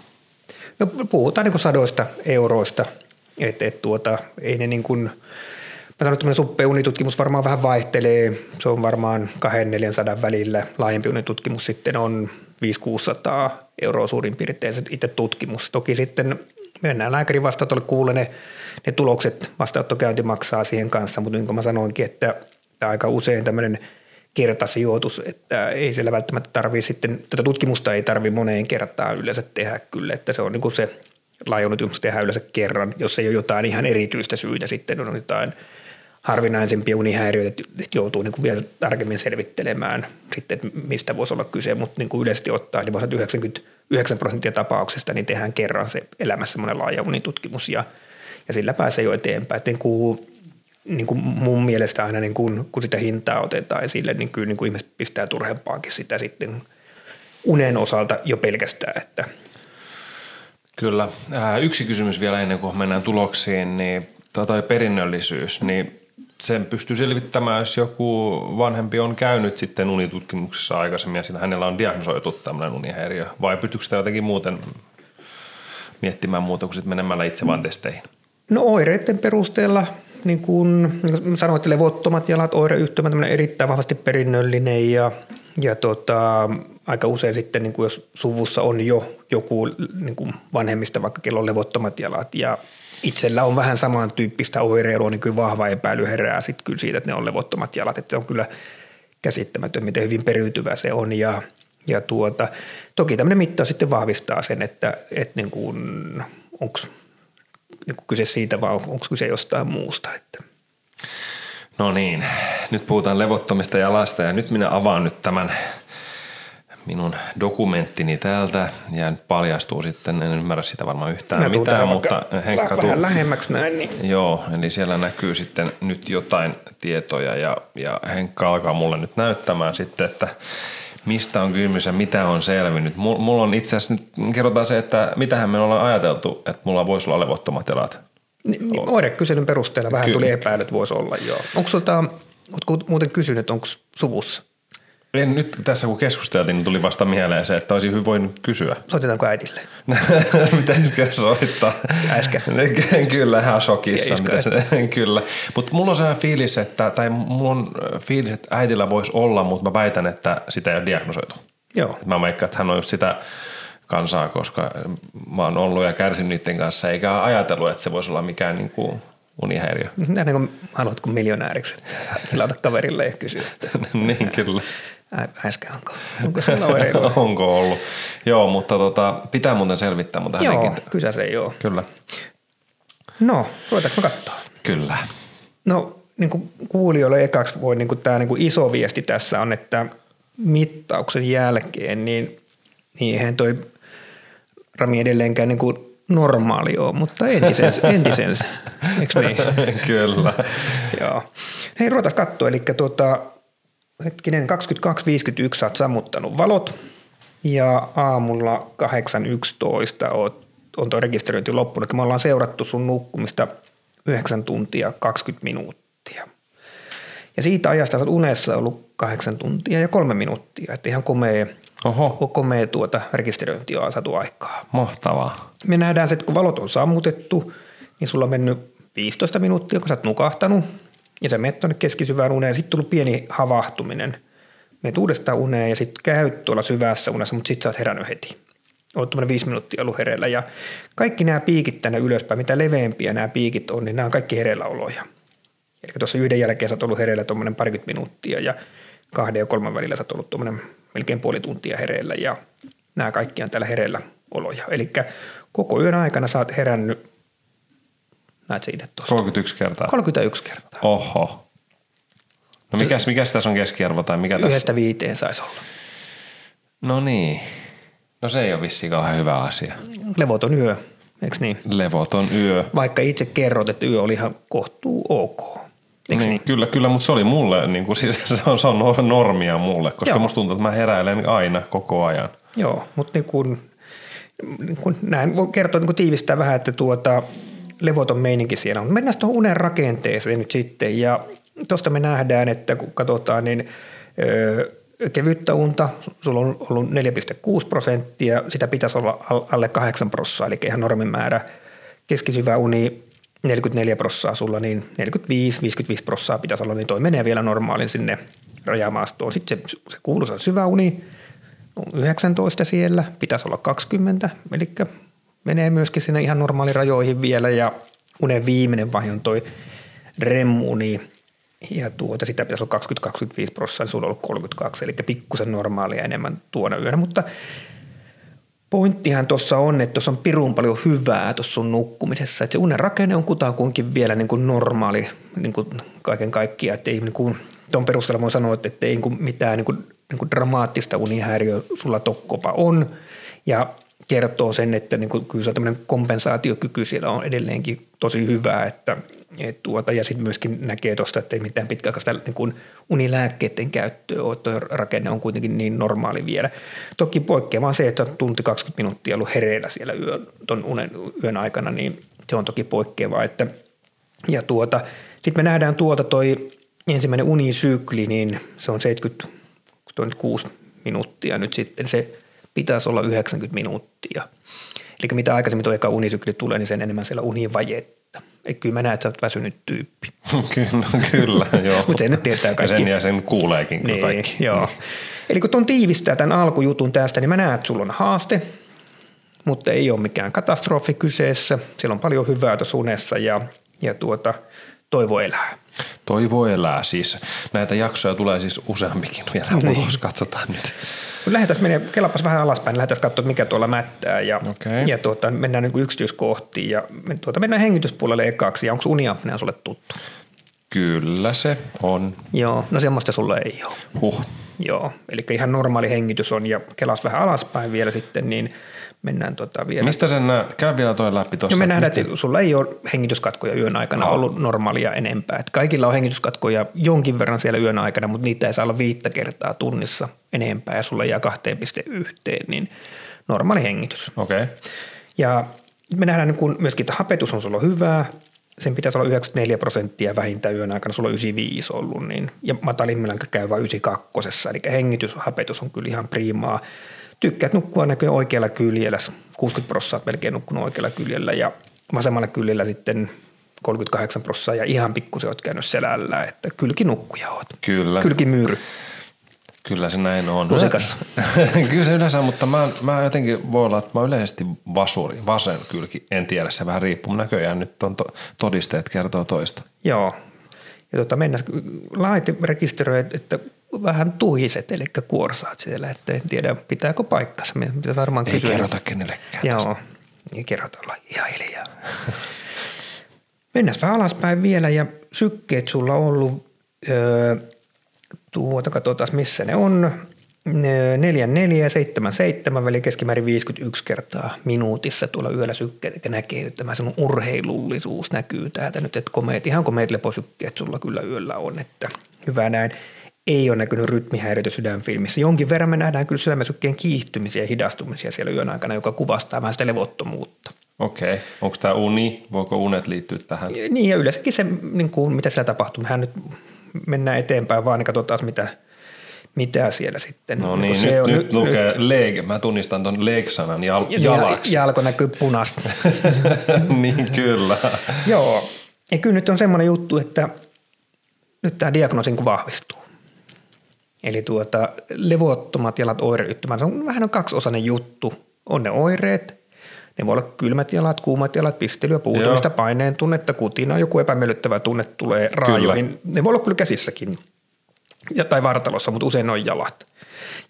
S2: No puhutaan niin kuin sadoista euroista, että et tuota, ei ne niin kuin, Mä sanon, että suppea unitutkimus varmaan vähän vaihtelee. Se on varmaan 200-400 välillä. Laajempi unitutkimus sitten on 500-600 euroa suurin piirtein se itse tutkimus. Toki sitten mennään lääkärin vastaanotolle kuulee ne, ne tulokset, vastaanottokäynti maksaa siihen kanssa, mutta niin kuin mä sanoinkin, että aika usein tämmöinen kertasijoitus, että ei siellä välttämättä tarvii sitten, tätä tutkimusta ei tarvitse moneen kertaan yleensä tehdä kyllä, että se on niin kuin se laajunnututkimus tehdään yleensä kerran, jos ei ole jotain ihan erityistä syytä, sitten on jotain harvinaisempia unihäiriöitä, että joutuu niin kuin vielä tarkemmin selvittelemään sitten, että mistä voisi olla kyse, mutta niin kuin yleisesti ottaen, niin voisi 99 prosenttia tapauksista niin tehdään kerran se elämässä semmoinen laaja unitutkimus ja, ja sillä pääsee jo eteenpäin. Että niin kuin, niin kuin mun mielestä aina niin kuin, kun sitä hintaa otetaan esille, niin kyllä niin kuin ihmiset pistää turhempaankin sitä sitten unen osalta jo pelkästään. Että.
S1: Kyllä. Yksi kysymys vielä ennen kuin mennään tuloksiin, niin toi perinnöllisyys, niin sen pystyy selvittämään, jos joku vanhempi on käynyt sitten unitutkimuksessa aikaisemmin ja sillä hänellä on diagnosoitu tämmöinen unihäiriö, vai pystyykö sitä jotenkin muuten miettimään muuta kuin sitten menemällä itse vaan testeihin?
S2: No oireiden perusteella, niin kuin sanoin, että levottomat jalat, oireyhtymä, tämmöinen erittäin vahvasti perinnöllinen ja, ja tota, aika usein sitten, niin kuin jos suvussa on jo joku niin kuin vanhemmista, vaikka kello on levottomat jalat ja itsellä on vähän samantyyppistä oireilua, niin kyllä vahva epäily herää sitten kyllä siitä, että ne on levottomat jalat. Että se on kyllä käsittämätön, miten hyvin periytyvä se on ja, ja tuota, toki tämmöinen mittaus sitten vahvistaa sen, että, että niin kuin, onko niin kyse siitä vai onko kyse jostain muusta. Että.
S1: No niin, nyt puhutaan levottomista jalasta ja nyt minä avaan nyt tämän minun dokumenttini täältä ja nyt paljastuu sitten, en ymmärrä sitä varmaan yhtään Minä mitään, mutta
S2: Henkka tuu. Vähän lähemmäksi näin. Niin.
S1: Joo, eli siellä näkyy sitten nyt jotain tietoja ja, ja Henkka alkaa mulle nyt näyttämään sitten, että mistä on kysymys ja mitä on selvinnyt. Mulla on itse asiassa nyt kerrotaan se, että mitähän me ollaan ajateltu, että mulla voisi olla levottomat jalat.
S2: Oirekyselyn perusteella vähän Ky- tuli epäilyt, voisi olla joo. Onko sulta, muuten kysynyt, onko suvussa
S1: en nyt tässä kun keskusteltiin, niin tuli vasta mieleen se, että olisi hyvin voinut kysyä.
S2: Soitetaanko äitille?
S1: Pitäisikö soittaa?
S2: Äsken.
S1: kyllä, ihan shokissa. kyllä. Mutta mulla on sellainen fiilis, että, tai mulla on fiilis, että äitillä voisi olla, mutta mä väitän, että sitä ei ole diagnosoitu.
S2: Joo.
S1: Mä veikkaan, että hän on just sitä kansaa, koska mä oon ollut ja kärsin niiden kanssa, eikä ajatellut, että se voisi olla mikään niin kuin unihäiriö.
S2: Näin kuin haluatko miljonääriksi, että kaverille ja kysyä.
S1: Niin, kyllä.
S2: Äsken onko?
S1: Onko se Onko ollut? Joo, mutta tota, pitää muuten selvittää. Mutta
S2: joo, hänenkin... kyllä se joo.
S1: Kyllä.
S2: No, ruvetaanko katsoa?
S1: Kyllä.
S2: No, niin kuin kuulijoille ekaksi voi, niin kuin tämä niin kuin iso viesti tässä on, että mittauksen jälkeen, niin, niin eihän toi Rami edelleenkään niin kuin normaali ole, mutta entisensä, entisensä. eikö niin?
S1: Kyllä.
S2: Joo. Hei, ruvetaan katsoa, eli tuota, hetkinen, 22.51 sä oot sammuttanut valot ja aamulla 8.11 oot, on tuo rekisteröinti loppunut. Me ollaan seurattu sun nukkumista 9 tuntia 20 minuuttia. Ja siitä ajasta olet unessa ollut 8 tuntia ja kolme minuuttia. Että ihan komea,
S1: Oho,
S2: komea tuota rekisteröintiä on saatu aikaa.
S1: mahtavaa.
S2: Me nähdään se, että kun valot on sammutettu, niin sulla on mennyt 15 minuuttia, kun sä oot nukahtanut. Ja sä menet tuonne keskisyvään uneen. Sitten tullut pieni havahtuminen. Menet uudestaan uneen ja sitten käyt tuolla syvässä unessa, mutta sitten sä oot herännyt heti. Oot tuommoinen viisi minuuttia ollut hereillä. Ja kaikki nämä piikit tänne ylöspäin, mitä leveämpiä nämä piikit on, niin nämä on kaikki hereilläoloja. Eli tuossa yhden jälkeen sä oot ollut hereillä tuommoinen parikymmentä minuuttia ja kahden ja kolmen välillä sä oot ollut tuommoinen melkein puoli tuntia hereillä ja nämä kaikki on täällä hereillä oloja. Eli koko yön aikana sä oot herännyt, näet sä itse tuosta,
S1: 31 kertaa.
S2: 31 kertaa.
S1: Oho. No mikäs, mikäs tässä on keskiarvo tai mikä tässä?
S2: Yhdestä viiteen saisi olla.
S1: No niin. No se ei ole vissiin kauhean hyvä asia.
S2: Levoton yö, eikö niin?
S1: Levoton yö.
S2: Vaikka itse kerrot, että yö oli ihan kohtuu ok.
S1: Niin,
S2: niin?
S1: Kyllä, kyllä, mutta se oli mulle, niin kuin, siis se, on, se on nor- normia mulle, koska
S2: Joo.
S1: musta tuntuu, että mä heräilen aina koko ajan.
S2: Joo, mutta niin kun, niin kun näin voi kertoa, niin kun tiivistää vähän, että tuota, levoton meininki siellä on. Mennään tuohon unen rakenteeseen nyt sitten ja tuosta me nähdään, että kun katsotaan, niin öö, kevyttä unta, sulla on ollut 4,6 prosenttia, sitä pitäisi olla al- alle 8 prosenttia, eli ihan normimäärä. Keskisyvä uni 44 prosenttia sulla, niin 45-55 prosenttia pitäisi olla, niin toi menee vielä normaalin sinne rajamaastoon. Sitten se, se kuuluisa syvä uni, on 19 siellä, pitäisi olla 20, eli menee myöskin sinne ihan normaalirajoihin vielä ja unen viimeinen vaihe on toi REM-uni ja tuota, sitä pitäisi olla 20-25 prosenttia, sulla on ollut 32, eli pikkusen normaalia enemmän tuona yönä, mutta pointtihan tuossa on, että tuossa on pirun paljon hyvää tuossa sun nukkumisessa, että se unen rakenne on kutakuinkin vielä niin kuin normaali niin kuin kaiken kaikkiaan, että ei niin kuin, tuon perusteella voi sanoa, että ei niin kuin mitään niin kuin, niin kuin dramaattista unihäiriö sulla tokkopa on. Ja kertoo sen, että niin kuin, kyllä se tämmöinen kompensaatiokyky siellä on edelleenkin tosi hyvä, että et tuota, ja sitten myöskin näkee tuosta, että ei mitään pitkäaikaista niin unilääkkeiden käyttöä ole, tuo rakenne on kuitenkin niin normaali vielä. Toki poikkeaa vaan se, että on tunti 20 minuuttia ollut hereillä siellä yön, ton unen, yön aikana, niin se on toki poikkeavaa, että ja tuota, sitten me nähdään tuolta toi ensimmäinen unisykli, niin se on 76 minuuttia nyt sitten, se pitäisi olla 90 minuuttia. Eli mitä aikaisemmin tuo eka unisykli tulee, niin sen enemmän siellä univajetta. Eli kyllä mä näen, että sä oot väsynyt tyyppi.
S1: kyllä, kyllä, joo.
S2: Mutta sen nyt tietää
S1: ja
S2: kaikki.
S1: sen, ja sen kuuleekin
S2: Niin,
S1: kaikki.
S2: joo. Eli kun tuon tiivistää tämän alkujutun tästä, niin mä näen, että sulla on haaste, mutta ei ole mikään katastrofi kyseessä. Siellä on paljon hyvää tuossa unessa ja, ja tuota, toivo elää.
S1: Toivo elää siis. Näitä jaksoja tulee siis useampikin vielä
S2: Niin.
S1: ulos, katsotaan nyt.
S2: Mut Lähdetään menee, kelapas vähän alaspäin, lähdetään katsoa, mikä tuolla mättää ja,
S1: Okei.
S2: ja tuota, mennään niin yksityiskohtiin ja tuota, mennään hengityspuolelle ekaksi ja onko uniapnea sulle tuttu?
S1: Kyllä se on.
S2: Joo, no semmoista sulla ei ole.
S1: Huh.
S2: Joo, eli ihan normaali hengitys on ja kelas vähän alaspäin vielä sitten, niin mennään tota vielä.
S1: Mistä sen näet? Käy vielä toi läpi
S2: No
S1: tuossa.
S2: me nähdään,
S1: Mistä-
S2: että sulla ei ole hengityskatkoja yön aikana
S1: No.
S2: ollut normaalia enempää. Että kaikilla on hengityskatkoja jonkin verran siellä yön aikana, mutta niitä ei saa olla viittä kertaa tunnissa enempää ja sulla jää 2,1, niin normaali hengitys.
S1: Okei. Okay.
S2: Ja me nähdään niin kun myöskin, että hapetus on sulla hyvää. Sen pitäisi olla 94 prosenttia vähintään yön aikana, sulla on 95 ollut, niin, ja matalimmillaan käy vain 92. Eli hengitys, hapetus on kyllä ihan priimaa. Tykkäät nukkua näköjään oikealla kyljellä, 60 prosenttia melkein nukkunut oikealla kyljellä ja vasemmalla kyljellä sitten 38 prosenttia ja ihan pikkusen oot käynyt selällä, että kylki nukkuja oot.
S1: Kyllä.
S2: Kylki myyry.
S1: Kyllä se näin on.
S2: Lusikas.
S1: Kyllä se yleensä, mutta mä, mä jotenkin voi olla, että mä yleisesti vasuri, vasen kylki, en tiedä, se vähän riippuu. Näköjään nyt on to, todisteet kertoo toista.
S2: Joo. Ja tota, mennään, laite rekisteröi, että vähän tuhiset, eli kuorsaat siellä, että en tiedä pitääkö paikkansa. Meidän pitäisi varmaan
S1: Ei
S2: kysyä.
S1: kerrota kenellekään.
S2: Joo, ei kerrota, olla ihan hiljaa. Mennään vähän alaspäin vielä ja sykkeet sulla on ollut, öö, tuota katsotaan missä ne on. 4, 4 ja 7, 7 väli keskimäärin 51 kertaa minuutissa tuolla yöllä sykkeet, että näkee, että tämä sun urheilullisuus näkyy täältä nyt, että komeet, ihan komeet leposykkeet sulla kyllä yöllä on, että hyvä näin. Ei ole näkynyt rytmihäiriöitä sydänfilmissä. Jonkin verran me nähdään kyllä sydämensykkeen kiihtymisiä ja hidastumisia siellä yön aikana, joka kuvastaa vähän sitä levottomuutta.
S1: Okei. Onko tämä uni? Voiko unet liittyä tähän?
S2: Niin ja yleensäkin se, niin kuin, mitä siellä tapahtuu. Mehän nyt mennään eteenpäin vaan, niin katsotaan mitä, mitä siellä sitten.
S1: No niin, se nyt, on, nyt, nyt lukee nyt, leg. Mä tunnistan tuon leg-sanan jal, jalaksi.
S2: Jalko näkyy punasta.
S1: niin, kyllä.
S2: Joo. Ja kyllä nyt on semmoinen juttu, että nyt tämä diagnoosi niin vahvistuu. Eli tuota, levottomat jalat oireyhtymät, se on vähän on kaksiosainen juttu. On ne oireet, ne voi olla kylmät jalat, kuumat jalat, pistelyä, puutumista, Joo. paineen tunnetta, kutina, joku epämiellyttävä tunne tulee raajoihin. Kyllä. Ne voi olla kyllä käsissäkin ja, tai vartalossa, mutta usein on jalat.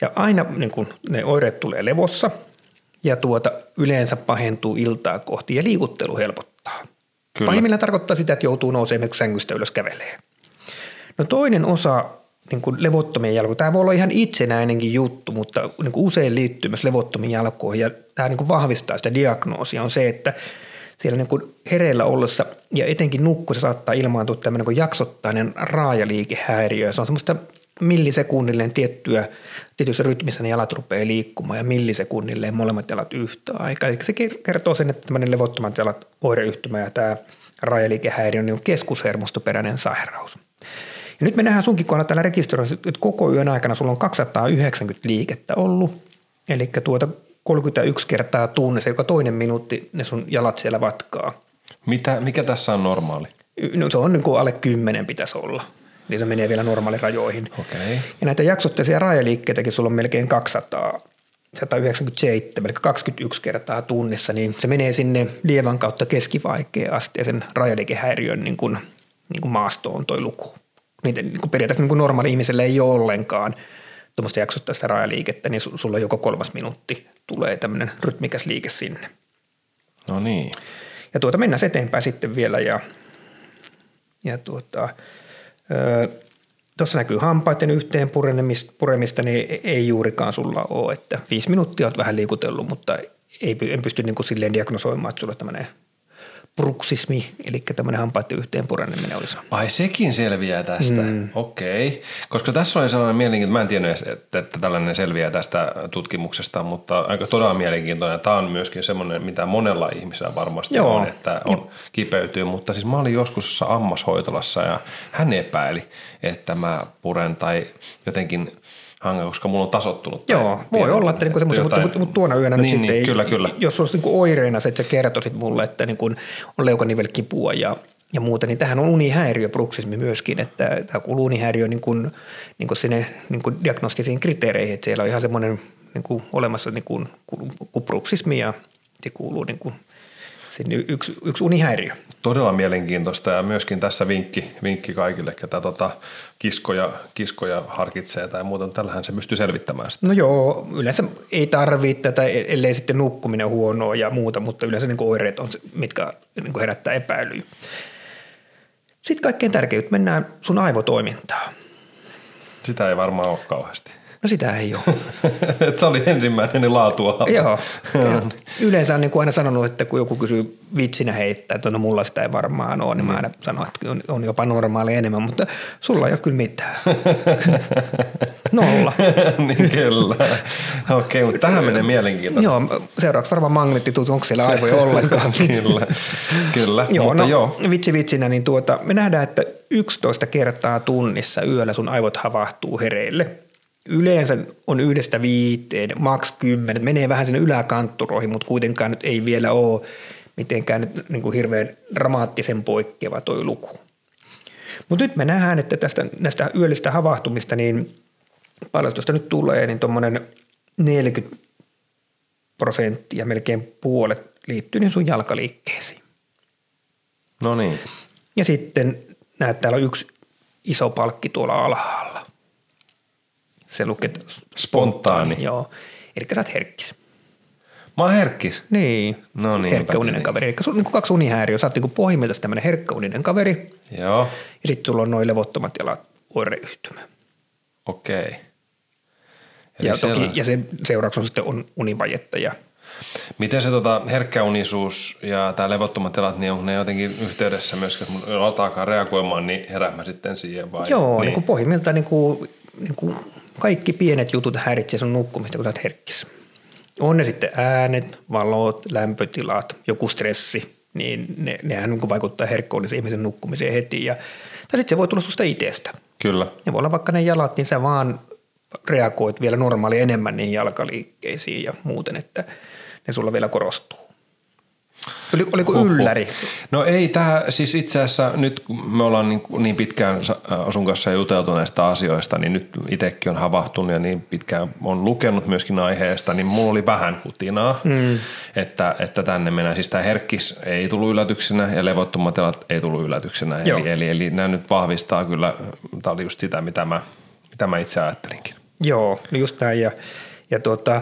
S2: Ja aina niin kun ne oireet tulee levossa ja tuota, yleensä pahentuu iltaa kohti ja liikuttelu helpottaa. Kyllä. Pahimmillaan tarkoittaa sitä, että joutuu nousemaan sängystä ylös kävelee. No toinen osa niin kuin levottomien jalkoihin. Tämä voi olla ihan itsenäinenkin juttu, mutta niin kuin usein liittyy myös levottomiin jalkoihin ja tämä niin kuin vahvistaa sitä diagnoosia on se, että siellä niin kuin hereillä ollessa ja etenkin nukkuessa saattaa ilmaantua tämmöinen kuin jaksottainen raajaliikehäiriö. Se on semmoista millisekunnilleen tiettyä, tietyssä rytmissä ne jalat rupeaa liikkumaan ja millisekunnilleen molemmat jalat yhtä aikaa. Eli se kertoo sen, että tämmöinen levottomat jalat oireyhtymä ja tämä raajaliikehäiriö niin on keskushermostoperäinen sairaus. Ja nyt me nähdään sunkin kohdalla tällä rekisteröissä, että koko yön aikana sulla on 290 liikettä ollut, eli tuota 31 kertaa tunnissa, joka toinen minuutti ne sun jalat siellä vatkaa.
S1: Mitä, mikä tässä on normaali?
S2: No se on niin kuin alle 10 pitäisi olla. Niitä menee vielä normaalirajoihin.
S1: Okay.
S2: Ja näitä jaksotteisia rajaliikkeitäkin sulla on melkein 200. 197, eli 21 kertaa tunnissa, niin se menee sinne lievän kautta keskivaikea asteisen rajaliikehäiriön niin kuin, niin kuin maastoon toi luku niitä niin kuin periaatteessa niin kuin normaali ihmiselle ei ole ollenkaan tuommoista jaksottaista rajaliikettä, niin sulla joko kolmas minuutti tulee tämmöinen rytmikäs liike sinne.
S1: No niin.
S2: Ja tuota mennään eteenpäin sitten vielä ja, ja tuota, tuossa näkyy hampaiden yhteen puremista, puremista, niin ei juurikaan sulla ole, että viisi minuuttia olet vähän liikutellut, mutta ei, en pysty niin kuin silleen diagnosoimaan, että sulla on tämmöinen bruksismi, eli tämmöinen hampaiden yhteen pureneminen olisi.
S1: Ai sekin selviää tästä, mm. okei. Okay. Koska tässä oli sellainen mielenkiintoinen, mä en tiennyt, että, että tällainen selviää tästä tutkimuksesta, mutta aika todella mielenkiintoinen. Tämä on myöskin semmoinen, mitä monella ihmisellä varmasti Joo. on, että on, kipeytyy. Mutta siis mä olin joskus ammashoitolassa ja hän epäili, että mä puren tai jotenkin – hanke, koska mulla on tasottunut.
S2: Joo, voi olla, että, niinku, mutta, mutta, mutta, tuona yönä niin, nyt sitten, niin,
S1: kyllä, kyllä.
S2: jos olisi niinku oireena se, että sä kertoisit mulle, että niinku on leukanivelkipua ja ja muuta, niin tähän on unihäiriö bruksismi myöskin, että tämä kuuluu unihäiriö niin kuin, niin kuin sinne niin kuin diagnostisiin kriteereihin, että siellä on ihan semmoinen niin kuin olemassa niin kuin, bruksismi ja se kuuluu niin kuin sinne yksi, yksi unihäiriö.
S1: Todella mielenkiintoista ja myöskin tässä vinkki, vinkki kaikille, ketä tota kiskoja, kiskoja harkitsee tai muuten. Tällähän se pystyy selvittämään sitä.
S2: No joo, yleensä ei tarvitse tätä, ellei sitten nukkuminen huonoa ja muuta, mutta yleensä niin oireet on, mitkä niin herättää epäilyä. Sitten kaikkein tärkeintä, mennään sun aivotoimintaan.
S1: Sitä ei varmaan ole kauheasti.
S2: No sitä ei ole.
S1: se oli ensimmäinen laatua.
S2: Joo. Yleensä on niin kuin aina sanonut, että kun joku kysyy vitsinä heittää, että no mulla sitä ei varmaan ole, niin mä aina sanon, että on jopa normaali enemmän, mutta sulla ei ole kyllä mitään. Nolla.
S1: niin kyllä. Okei, okay, mutta tähän menee mielenkiintoista.
S2: Joo, seuraavaksi varmaan magneettitut, onko siellä aivoja ollenkaan.
S1: kyllä, kyllä.
S2: Joo, mutta no, joo. vitsi vitsinä, niin tuota, me nähdään, että 11 kertaa tunnissa yöllä sun aivot havahtuu hereille – yleensä on yhdestä viiteen, maks kymmenen, menee vähän sinne yläkantturoihin, mutta kuitenkaan nyt ei vielä ole mitenkään nyt niin kuin hirveän dramaattisen poikkeava toi luku. Mutta nyt me nähdään, että tästä, näistä yöllistä havahtumista, niin paljon tuosta nyt tulee, niin tuommoinen 40 prosenttia, melkein puolet liittyy niin sun jalkaliikkeisiin.
S1: No niin.
S2: Ja sitten näet, täällä on yksi iso palkki tuolla alhaalla se lukee spontaani. spontaani. Joo. Eli sä oot herkkis.
S1: Mä oon herkkis?
S2: Niin.
S1: No niin.
S2: Herkkäuninen kaveri. Eli on niin kaksi unihäiriöä. Sä oot niin pohjimmilta tämmöinen herkkäuninen kaveri.
S1: Joo.
S2: Ja sitten sulla on noin levottomat jalat oireyhtymä.
S1: Okei. Eli
S2: Ja,
S1: siellä-
S2: toki, ja sen seurauksena sitten on univajetta ja
S1: Miten se tota, herkkäunisuus ja tämä levottomat tilat, niin onko ne jotenkin yhteydessä myös, jos mun alkaa reagoimaan, niin herään mä sitten siihen vai?
S2: Joo, niin.
S1: niin.
S2: niin pohjimmiltaan niin kuin, niin kuin kaikki pienet jutut häiritsee sun nukkumista, kun sä oot herkkis. On ne sitten äänet, valot, lämpötilat, joku stressi, niin ne, nehän niin vaikuttaa herkkoon ihmisen nukkumiseen heti. Ja, tai sitten se voi tulla susta itsestä.
S1: Kyllä.
S2: Ne voi olla vaikka ne jalat, niin sä vaan reagoit vielä normaali enemmän niihin jalkaliikkeisiin ja muuten, että ne sulla vielä korostuu. Oli, oliko
S1: Huhhuh.
S2: ylläri?
S1: No ei, tämä siis itse asiassa nyt kun me ollaan niin, niin pitkään sa- Asun kanssa juteltu näistä asioista, niin nyt itsekin on havahtunut ja niin pitkään on lukenut myöskin aiheesta, niin mulla oli vähän kutinaa, mm. että, että tänne mennään. Siis tämä herkkis ei tullut yllätyksenä ja levottomat tilat ei tullut yllätyksenä.
S2: Joo.
S1: Eli, eli, eli nämä nyt vahvistaa kyllä, tämä oli just sitä, mitä mä, mitä mä itse ajattelinkin.
S2: Joo, no just näin. Ja, ja tuota,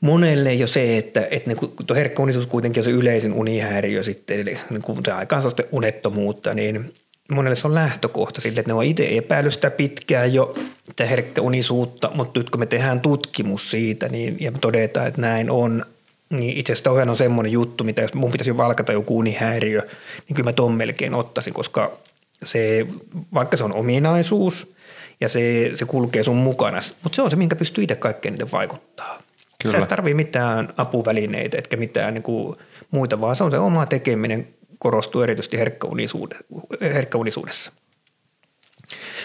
S2: monelle jo se, että, että niin tuo herkkä unisuus kuitenkin on se yleisin unihäiriö sitten, eli niin kuin se aikaansa sitten unettomuutta, niin monelle se on lähtökohta sille, että ne on itse epäillyt sitä pitkään jo, sitä herkkä unisuutta, mutta nyt kun me tehdään tutkimus siitä niin, ja me todetaan, että näin on, niin itse asiassa on semmoinen juttu, mitä jos mun pitäisi jo valkata joku unihäiriö, niin kyllä mä ton melkein ottaisin, koska se, vaikka se on ominaisuus ja se, se kulkee sun mukana, mutta se on se, minkä pystyy itse kaikkein eniten vaikuttaa.
S1: Kyllä.
S2: Sä et tarvii mitään apuvälineitä, etkä mitään niin kuin muita, vaan se on se oma tekeminen korostuu erityisesti herkkäunisuude- herkkäunisuudessa.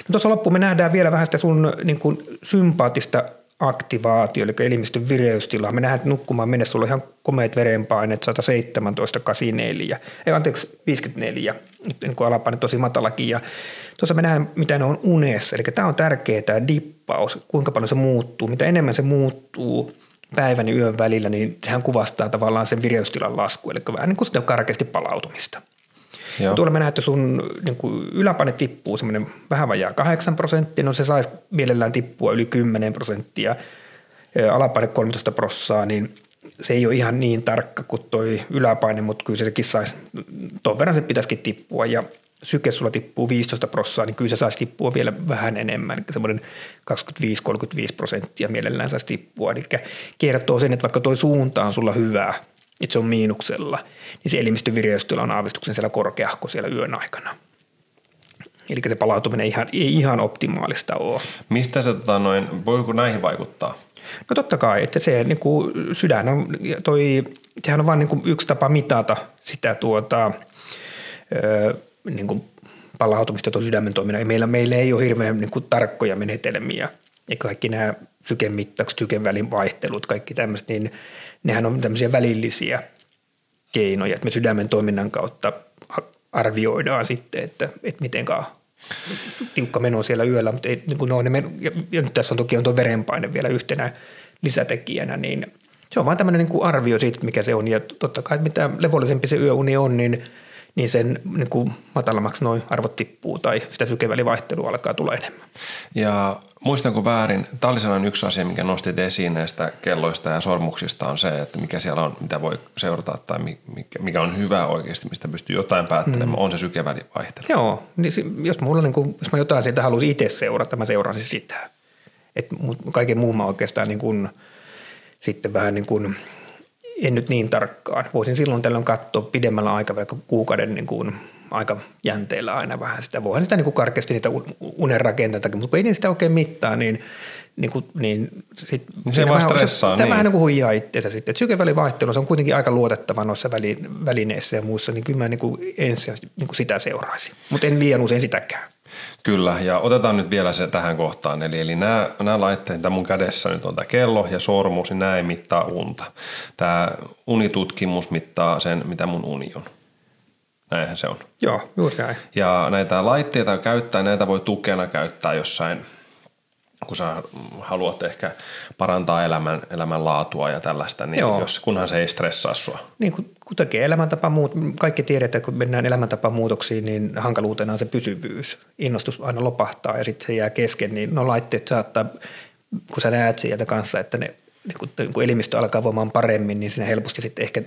S2: No tuossa loppuun me nähdään vielä vähän sitä sun niin kuin sympaattista aktivaatio, eli elimistön vireystilaa. Me nähdään, että nukkumaan mennessä sulla on ihan komeat verenpaineet, 117, 84, ei anteeksi 54, nyt niin kuin alapaine tosi matalakin. Ja tuossa me nähdään, mitä ne on unessa, eli tämä on tärkeää, tämä dippaus, kuinka paljon se muuttuu. Mitä enemmän se muuttuu päivän ja yön välillä, niin sehän kuvastaa tavallaan sen vireystilan lasku, eli vähän niin kuin sitä karkeasti palautumista.
S1: Joo.
S2: Tuolla me että sun niin kuin yläpaine tippuu semmoinen vähän vajaa 8 prosenttia, no se saisi mielellään tippua yli 10 prosenttia, alapaine 13 prossaa, niin se ei ole ihan niin tarkka kuin toi yläpaine, mutta kyllä sekin saisi, tuon verran se pitäisikin tippua ja syke sulla tippuu 15 prossaa, niin kyllä se saisi tippua vielä vähän enemmän, eli semmoinen 25-35 prosenttia mielellään saisi tippua, eli kertoo sen, että vaikka toi suunta on sulla hyvä, että se on miinuksella, niin se elimistön vireystila on aavistuksen siellä korkeahko siellä yön aikana. Eli se palautuminen ei ihan, ei ihan optimaalista ole.
S1: Mistä se, tota, noin, voiko näihin vaikuttaa?
S2: No totta kai, että se niin kuin, sydän on, toi, sehän on vain niin kuin yksi tapa mitata sitä tuota, ö, niin kuin palautumista tuon sydämen toiminnan. Meillä, meillä ei ole hirveän niin kuin, tarkkoja menetelmiä ja kaikki nämä sykemittaukset, sykevälin vaihtelut, kaikki tämmöiset, niin nehän on tämmöisiä välillisiä keinoja, että me sydämen toiminnan kautta arvioidaan sitten, että, että mitenkä tiukka meno siellä yöllä, mutta ei, niin no, ne men- ja, ja nyt tässä on toki on tuo verenpaine vielä yhtenä lisätekijänä, niin se on vain tämmöinen niin kuin arvio siitä, mikä se on. Ja totta kai mitä levollisempi se yöuni on, niin, niin sen niin kuin matalammaksi noin arvot tippuu tai sitä sykevälivaihtelua alkaa tulla enemmän.
S1: Ja muistanko väärin, tämä oli sellainen yksi asia, minkä nostit esiin näistä kelloista ja sormuksista on se, että mikä siellä on, mitä voi seurata tai mi- mikä, mikä on hyvä oikeasti, mistä pystyy jotain päättelemään, mm. on se sykevälivaihtelu.
S2: Joo, niin jos, mulla niin kuin, jos mä jotain sieltä haluaisin itse seurata, mä seuraisin sitä. Et, kaiken muun mä oikeastaan niin kuin, sitten vähän niin kuin, en nyt niin tarkkaan. Voisin silloin tällöin katsoa pidemmällä aikavälillä kuukauden niin kuin, aika jänteellä aina vähän sitä. Voihan sitä niin kuin karkeasti niitä un- unen rakenteita, mutta kun ei niin sitä oikein mittaa, niin, niin, kuin, niin sit,
S1: Se
S2: siinä
S1: vaan
S2: vähän-
S1: stressaa,
S2: Tämä
S1: niin.
S2: vähän niin kuin huijaa itseensä sitten. Et sykevälivaihtelu, se on kuitenkin aika luotettava noissa väli, välineissä ja muissa, niin kyllä mä niin kuin ensin niin kuin sitä seuraisin. Mutta en liian usein sitäkään.
S1: Kyllä, ja otetaan nyt vielä se tähän kohtaan. Eli, eli nämä, nämä laitteet, mitä mun kädessä nyt on tämä kello ja sormus, niin nämä ei mittaa unta. Tämä unitutkimus mittaa sen, mitä mun uni on. Näinhän se on.
S2: Joo, juuri näin.
S1: Ja näitä laitteita käyttää, näitä voi tukena käyttää jossain, kun sä haluat ehkä parantaa elämän, elämänlaatua ja tällaista, niin
S2: Joo.
S1: jos, kunhan se ei stressaa sua.
S2: Niin kuin kuitenkin elämäntapa muut, kaikki tiedetään, että kun mennään elämäntapamuutoksiin, niin hankaluutena on se pysyvyys. Innostus aina lopahtaa ja sitten se jää kesken, niin no laitteet saattaa, kun sä näet sieltä kanssa, että ne niin kun, niin kun elimistö alkaa voimaan paremmin, niin siinä helposti sitten ehkä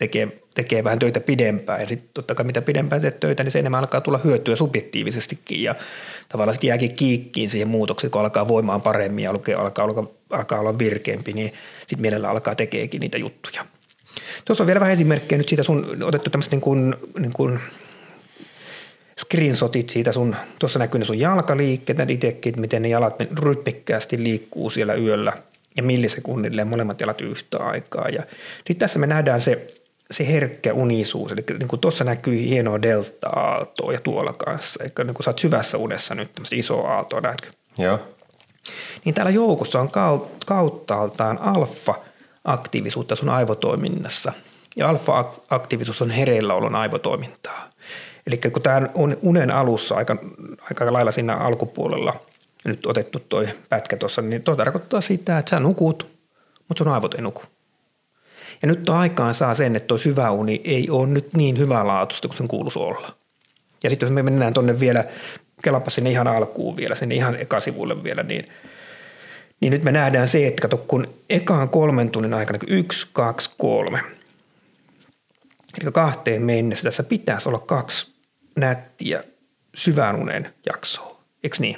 S2: tekee, tekee vähän töitä pidempään. Ja sitten totta kai mitä pidempään teet töitä, niin se enemmän alkaa tulla hyötyä subjektiivisestikin. Ja tavallaan sitten jääkin kiikkiin siihen muutokseen, kun alkaa voimaan paremmin ja alkaa, alkaa, alkaa, alkaa olla virkeämpi, niin sitten mielellä alkaa tekeekin niitä juttuja. Tuossa on vielä vähän esimerkkejä nyt siitä sun otettu tämmöistä niin kuin, niin kuin screenshotit siitä sun, tuossa näkyy ne sun jalkaliikkeet, näet itsekin, miten ne jalat rytmikkäästi liikkuu siellä yöllä ja millisekunnille molemmat jalat yhtä aikaa. Ja sitten tässä me nähdään se, se herkkä unisuus, eli niin kuin tuossa näkyy hienoa delta-aaltoa ja tuolla kanssa, eli niin kuin sä oot syvässä unessa nyt tämmöistä isoa aaltoa, näetkö?
S1: Joo.
S2: Niin täällä joukossa on kauttaaltaan alfa-aktiivisuutta sun aivotoiminnassa. Ja alfa-aktiivisuus on hereilläolon aivotoimintaa. Eli kun tämä on unen alussa aika, aika lailla siinä alkupuolella nyt otettu toi pätkä tuossa, niin tuo tarkoittaa sitä, että sä nukut, mutta sun aivot ei nuku. Ja nyt tuo aikaan saa sen, että tuo syvä uni ei ole nyt niin hyvälaatuista kuin sen kuuluisi olla. Ja sitten jos me mennään tuonne vielä, kelapa sinne ihan alkuun vielä, sinne ihan ekasivulle vielä, niin, niin nyt me nähdään se, että kato, kun ekaan kolmen tunnin aikana, yksi, kaksi, kolme, eli kahteen mennessä tässä pitäisi olla kaksi nättiä syvän unen jaksoa. Eikö niin?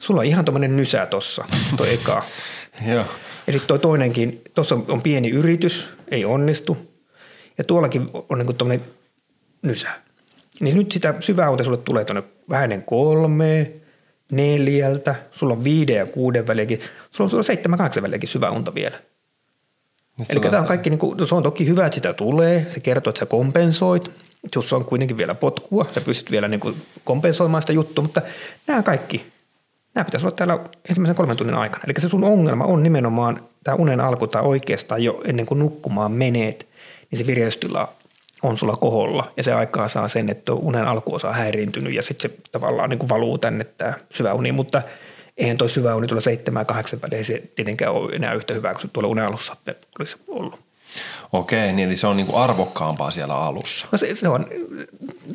S2: Sulla on ihan tuommoinen nysä tossa, toi eka.
S1: Joo.
S2: Ja sitten toi toinenkin, tuossa on, on pieni yritys, ei onnistu. Ja tuollakin on niin tuommoinen nysä. Niin nyt sitä syvää unta sulle tulee tuonne vähäinen kolme, neljältä, sulla on viiden ja kuuden väliäkin, sulla on, sulla on seitsemän, kahdeksan väliäkin syvää unta vielä. Eli tämä on kaikki, niin kuin, se on toki hyvä, että sitä tulee, se kertoo, että sä kompensoit, jos on kuitenkin vielä potkua, sä pystyt vielä niin kuin kompensoimaan sitä juttua, mutta nämä kaikki, nämä pitäisi olla täällä ensimmäisen kolmen tunnin aikana. Eli se sun ongelma on nimenomaan tämä unen alku tai oikeastaan jo ennen kuin nukkumaan meneet, niin se vireystila on sulla koholla ja se aikaa saa sen, että unen alkuosa on häiriintynyt ja sitten se tavallaan niin kuin valuu tänne tämä syvä uni, mutta eihän tuo syvä uni tuolla seitsemän kahdeksan väliin se tietenkään ole enää yhtä hyvää kuin tuolla unen alussa olisi ollut.
S1: Okei, niin eli se on niinku arvokkaampaa siellä alussa.
S2: No se, se on,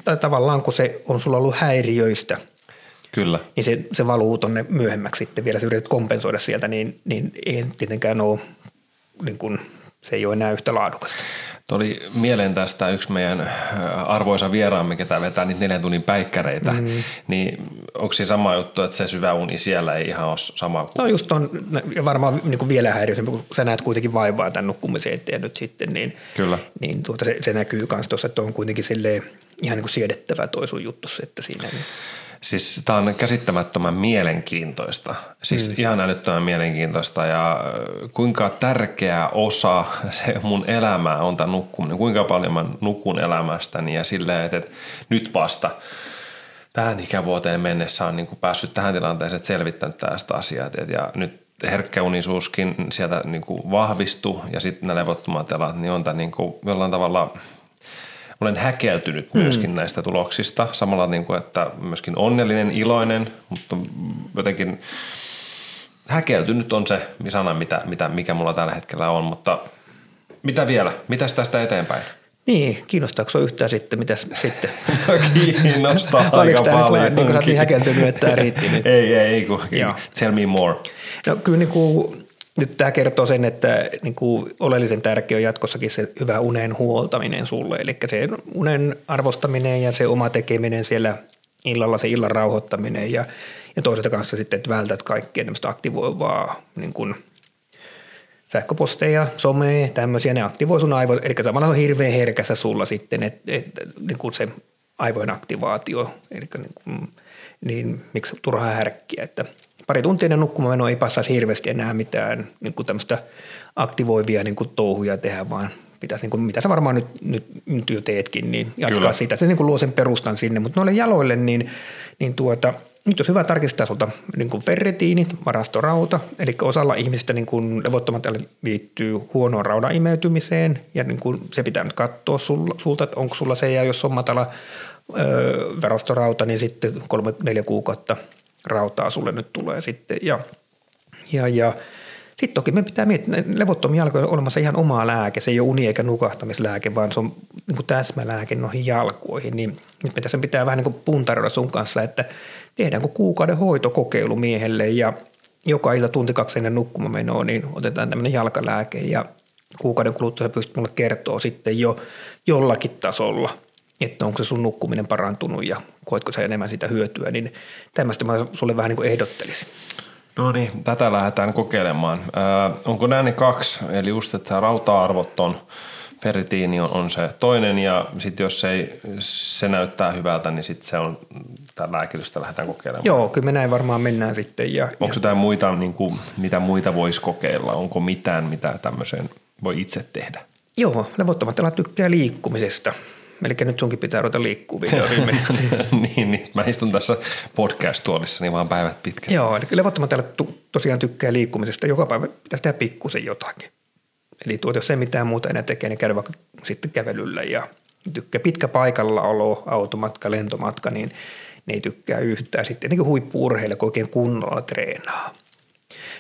S2: tai tavallaan kun se on sulla ollut häiriöistä,
S1: Kyllä.
S2: niin se, se valuu tuonne myöhemmäksi sitten vielä, sä yrität kompensoida sieltä, niin, niin ei tietenkään ole, niin kuin, se ei ole enää yhtä laadukasta.
S1: Tuli mieleen tästä yksi meidän äh, arvoisa vieraamme, ketä vetää niitä neljän tunnin päikkäreitä, mm. niin onko se sama juttu, että se syvä uni siellä ei ihan ole sama kuin...
S2: No just on, ja varmaan niin kuin vielä häiriöisempi, kun sä näet kuitenkin vaivaa tämän nukkumisen eteen nyt sitten, niin,
S1: Kyllä.
S2: niin tuota, se, se näkyy myös tuossa, että on kuitenkin silleen ihan niin kuin siedettävä toi sun juttu, että siinä niin.
S1: Siis tämä on käsittämättömän mielenkiintoista. Siis mm. ihan älyttömän mielenkiintoista ja kuinka tärkeä osa se mun elämää on tämä nukkuminen. Kuinka paljon mä nukun elämästäni ja silleen, että, että nyt vasta tähän ikävuoteen mennessä on niin kuin päässyt tähän tilanteeseen, että selvittänyt tästä asiaa. Ja nyt herkkäunisuuskin sieltä niin kuin vahvistui ja sitten nämä levottomat elat, niin on tämä niin kuin jollain tavalla – olen häkeltynyt myöskin mm. näistä tuloksista. Samalla niin kuin, että myöskin onnellinen, iloinen, mutta jotenkin häkeltynyt on se sana, mitä, mitä, mikä mulla tällä hetkellä on. Mutta mitä vielä? Mitäs tästä eteenpäin?
S2: Niin, kiinnostaako yhtään sitten, mitäs sitten?
S1: Kiinnostaa aika paljon.
S2: Niin kuin häkeltynyt, että tämä riitti nyt.
S1: ei, ei, ei kun, tell me more.
S2: No kyllä niin kuin nyt tämä kertoo sen, että niin kuin oleellisen tärkeä on jatkossakin se hyvä unen huoltaminen sulle. Eli se unen arvostaminen ja se oma tekeminen siellä illalla, se illan rauhoittaminen ja, ja toisaalta kanssa sitten, että vältät kaikkea tämmöistä aktivoivaa niin kuin sähköposteja, somea, tämmöisiä, ne aktivoi sun aivoja. Eli samalla on hirveän herkässä sulla sitten, että, että niin kuin se aivojen aktivaatio, eli niin, kuin, niin miksi turhaa härkkiä, että – pari tuntia ennen nukkumaan ei passaisi hirveästi enää mitään niin kuin tämmöistä aktivoivia niin kuin touhuja tehdä, vaan pitäisi, niin kuin, mitä sä varmaan nyt, nyt, nyt jo teetkin, niin jatkaa Kyllä. sitä. Se niin kuin luo sen perustan sinne, mutta noille jaloille, niin, niin tuota, nyt on hyvä tarkistaa sulta niin kuin ferritiinit, varastorauta, eli osalla ihmisistä niin kuin levottomat liittyy huonoon raudan imeytymiseen, ja niin kuin se pitää nyt katsoa sulta, että onko sulla se, ja jos on matala öö, varastorauta, niin sitten kolme, neljä kuukautta – rautaa sulle nyt tulee sitten. Ja, ja, ja sitten toki me pitää miettiä, levottomia jalkoja on olemassa ihan oma lääke, se ei ole uni eikä nukahtamislääke, vaan se on niin kuin täsmälääke noihin jalkoihin. Niin nyt me tässä pitää vähän niin kuin puntaroida sun kanssa, että tehdäänkö kuukauden hoitokokeilu miehelle ja joka ilta tunti kaksi ennen nukkumamenoa, niin otetaan tämmöinen jalkalääke ja kuukauden kuluttua pystyt mulle kertoa sitten jo jollakin tasolla, että onko se sun nukkuminen parantunut ja koetko sä enemmän sitä hyötyä, niin tämmöistä mä sulle vähän niin kuin ehdottelisin.
S1: No niin, tätä lähdetään kokeilemaan. Äh, onko nämä ne kaksi, eli just, että rauta-arvot on, ferritiini on, on se toinen ja sitten jos se, ei, se näyttää hyvältä, niin sitten se on, tämä lääkitystä lähdetään kokeilemaan.
S2: Joo, kyllä me näin varmaan mennään sitten. Ja,
S1: Onko
S2: ja...
S1: jotain muita, niin kuin, mitä muita voisi kokeilla? Onko mitään, mitä tämmöiseen voi itse tehdä?
S2: Joo, levottomat tykkää liikkumisesta. Eli nyt sunkin pitää ruveta liikkua
S1: niin, niin, mä istun tässä podcast-tuolissa niin vaan päivät pitkät.
S2: Joo, eli levottomat alat tosiaan tykkää liikkumisesta. Joka päivä pitäisi tehdä pikkusen jotakin. Eli tuot, jos ei mitään muuta enää tekee, niin käydä vaikka sitten kävelyllä ja tykkää pitkä paikallaolo, automatka, lentomatka, niin ne ei tykkää yhtään. Sitten tietenkin huippuurheilla, kun oikein kunnolla treenaa,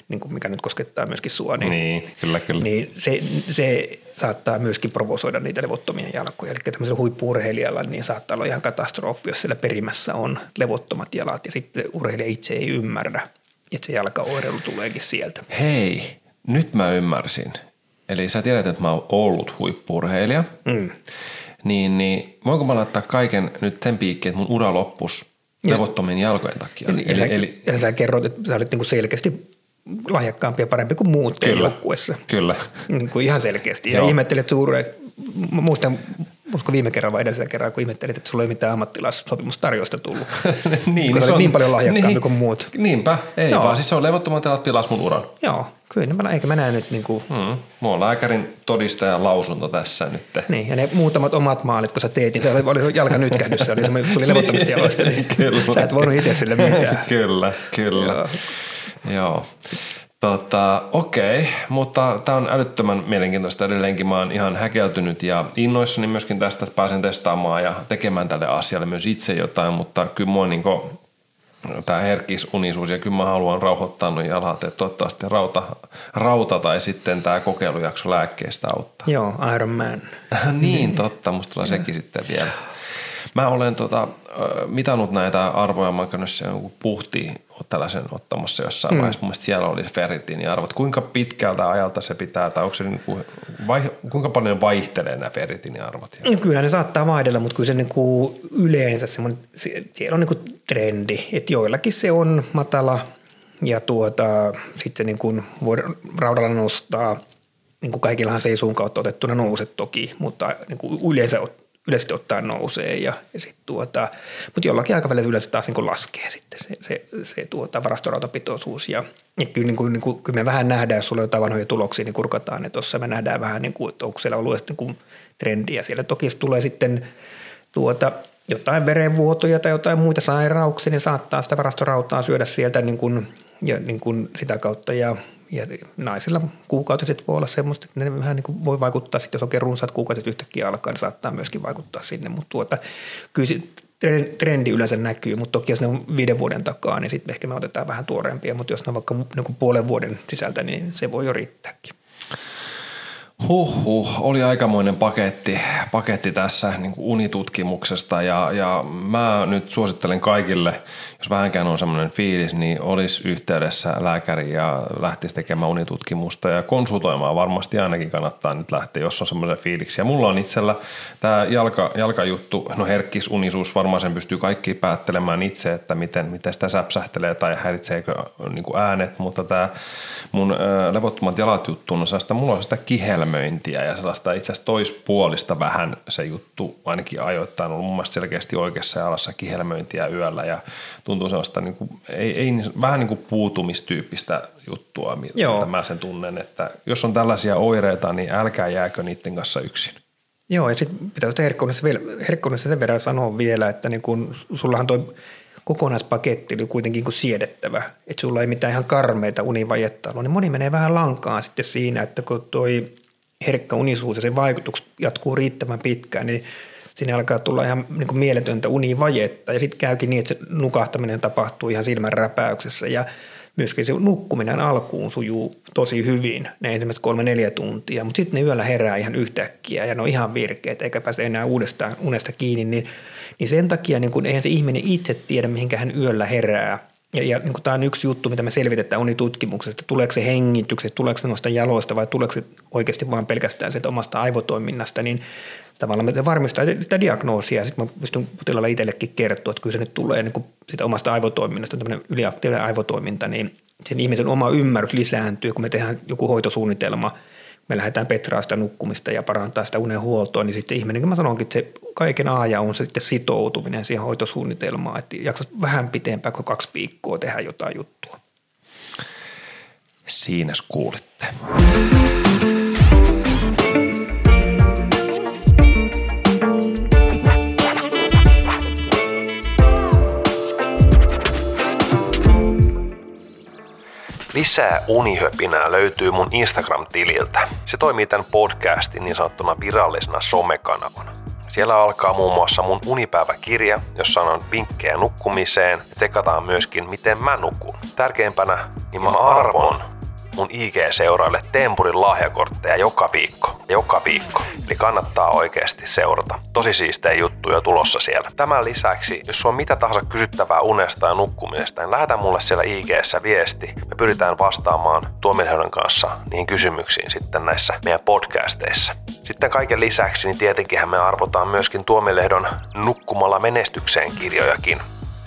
S2: niin kuin mikä nyt koskettaa myöskin sua, niin,
S1: niin, kyllä, kyllä.
S2: niin se, se saattaa myöskin provosoida niitä levottomia jalkoja. Eli tämmöisellä huippuurheilijalla niin saattaa olla ihan katastrofi, jos siellä perimässä on levottomat jalat ja sitten urheilija itse ei ymmärrä, että se jalkaoireilu tuleekin sieltä.
S1: Hei, nyt mä ymmärsin. Eli sä tiedät, että mä oon ollut huippurheilija. Mm. Niin, niin voinko mä laittaa kaiken nyt sen piikkiin, että mun ura loppus levottomien jalkojen takia?
S2: Eli, eli, sä, eli, ja sä kerroit, että sä olit niinku selkeästi lahjakkaampi ja parempi kuin muut
S1: kyllä,
S2: joukkuessa.
S1: Kyllä.
S2: Niin kuin ihan selkeästi. Ja Joo. ihmettelet suureen, muistan Muistatko viime kerran vai edellisellä kerran, kun ihmettelit, että sulla ei mitään ammattilaissopimustarjosta tullut?
S1: niin,
S2: niin, se on niin paljon lahjakkaampi niin, kuin muut.
S1: Niinpä, ei Joo. vaan. Siis se on levottoman tilat pilas mun uran.
S2: Joo, kyllä. Eikä mä näe nyt niin kuin...
S1: Mm. Mulla on lääkärin todistajan lausunto tässä nyt.
S2: Niin, ja ne muutamat omat maalit, kun sä teet, niin se oli, oli jalka nytkähdys, se oli tuli levottomista jaloista, niin kyllä. sä et voinut itse sille mitään.
S1: kyllä, kyllä. Joo. Joo. Tota, okei, mutta tämä on älyttömän mielenkiintoista edelleenkin. Mä oon ihan häkeltynyt ja innoissani myöskin tästä, että pääsen testaamaan ja tekemään tälle asialle myös itse jotain, mutta kyllä mua niin tämä herkis unisuus ja kyllä mä haluan rauhoittaa noin jalat, että toivottavasti rauta, rauta tai sitten tämä kokeilujakso lääkkeestä auttaa.
S2: Joo, Iron Man.
S1: niin, totta, musta tulee sekin sitten vielä. Mä olen tota, mitannut näitä arvoja, mä oon joku puhti tällaisen ottamassa jossain mm. vaiheessa. Mun siellä oli ferritiiniarvot. Kuinka pitkältä ajalta se pitää, tai onko se niin kuin, vai, kuinka paljon vaihtelee nämä ferritiiniarvot?
S2: No, kyllä ne saattaa vaihdella, mutta kyllä se niin kuin yleensä semmoinen, siellä on niin kuin trendi, että joillakin se on matala ja tuota, sitten niin kuin voi raudalla nostaa, niin kuin kaikillahan se ei suun kautta otettuna nouse toki, mutta niin kuin yleensä yleisesti ottaen nousee ja, ja sit tuota, mutta jollakin aikavälillä yleensä taas niin laskee sitten se, se, se tuota varastorautapitoisuus ja, ja kyllä, niin kuin, niin kuin, kyllä me vähän nähdään, jos sulla on jotain vanhoja tuloksia, niin kurkataan ne tuossa, me nähdään vähän niin kuin, että onko siellä ollut niin trendiä siellä. Toki jos tulee sitten tuota, jotain verenvuotoja tai jotain muita sairauksia, niin saattaa sitä varastorautaa syödä sieltä niin kuin, ja niin kuin sitä kautta ja ja naisilla kuukautiset voi olla semmoista, että ne vähän niin kuin voi vaikuttaa, sitten jos oikein runsaat kuukaudet yhtäkkiä alkaa, niin saattaa myöskin vaikuttaa sinne. Mutta tuota, kyllä trendi yleensä näkyy, mutta toki jos ne on viiden vuoden takaa, niin sitten ehkä me otetaan vähän tuoreempia, mutta jos ne on vaikka niin puolen vuoden sisältä, niin se voi jo riittääkin.
S1: Huhhuh, oli aikamoinen paketti, paketti tässä niin kuin unitutkimuksesta ja, ja mä nyt suosittelen kaikille, jos vähänkään on semmoinen fiilis, niin olisi yhteydessä lääkäri ja lähtisi tekemään unitutkimusta ja konsultoimaan. Varmasti ainakin kannattaa nyt lähteä, jos on semmoisen fiiliksi. Ja mulla on itsellä tämä jalka, jalkajuttu, no herkkis unisuus, varmaan sen pystyy kaikki päättelemään itse, että miten, miten sitä säpsähtelee tai häiritseekö niin kuin äänet, mutta tämä mun levottomat jalat juttu on sellaista, mulla on sitä kihelmöintiä ja sellaista itse asiassa toispuolista vähän se juttu ainakin ajoittain on mun mielestä selkeästi oikeassa jalassa kihelmöintiä yöllä ja tuntuu sellaista niin kuin, ei, ei, vähän niin kuin puutumistyyppistä juttua, mitä mä sen tunnen, että jos on tällaisia oireita, niin älkää jääkö niiden kanssa yksin.
S2: Joo, ja sitten pitää herkkuudesta sen verran sanoa vielä, että niin kun, sullahan toi kokonaispaketti oli kuitenkin kuin siedettävä, että sulla ei mitään ihan karmeita univajetta ollut, niin moni menee vähän lankaan sitten siinä, että kun toi herkkä unisuus ja sen vaikutukset jatkuu riittävän pitkään, niin sinne alkaa tulla ihan niin kuin mieletöntä univajetta. Ja sitten käykin niin, että se nukahtaminen tapahtuu ihan silmän räpäyksessä ja myöskin se nukkuminen alkuun sujuu tosi hyvin, ne ensimmäiset kolme neljä tuntia, mutta sitten ne yöllä herää ihan yhtäkkiä ja ne on ihan virkeät eikä pääse enää uudestaan unesta kiinni, niin, niin sen takia niin kun eihän se ihminen itse tiedä, mihinkä hän yöllä herää, Ja, ja niin tämä on yksi juttu, mitä me selvitetään unitutkimuksesta, tuleeko se hengitykset, tuleeko se noista jaloista vai tuleeko se oikeasti vain pelkästään siitä omasta aivotoiminnasta, niin tavallaan me varmistaa sitä diagnoosia sitten mä pystyn potilaalla itsellekin kertoa, että kyllä se nyt tulee niin sitä omasta aivotoiminnasta, tämmöinen yliaktiivinen aivotoiminta, niin sen ihmisen oma ymmärrys lisääntyy, kun me tehdään joku hoitosuunnitelma, me lähdetään petraa sitä nukkumista ja parantaa sitä unenhuoltoa, niin sitten ihminen, kun mä sanonkin, että se kaiken aaja on sitten sitoutuminen siihen hoitosuunnitelmaan, että jaksat vähän pitempään kuin kaksi viikkoa tehdä jotain juttua.
S1: Siinä kuulitte. Lisää unihöpinää löytyy mun Instagram-tililtä. Se toimii tämän podcastin niin sanottuna virallisena somekanavana. Siellä alkaa muun muassa mun unipäiväkirja, jossa on vinkkejä nukkumiseen ja tsekataan myöskin, miten mä nukun. Tärkeimpänä, niin mä arvon mun IG-seuraille Tempurin lahjakortteja joka viikko. Joka viikko. Eli kannattaa oikeasti seurata. Tosi siistejä juttuja tulossa siellä. Tämän lisäksi, jos sulla on mitä tahansa kysyttävää unesta ja nukkumisesta, niin lähetä mulle siellä ig viesti. Me pyritään vastaamaan tuomilehden kanssa niihin kysymyksiin sitten näissä meidän podcasteissa. Sitten kaiken lisäksi, niin tietenkin me arvotaan myöskin tuomilehdon nukkumalla menestykseen kirjojakin.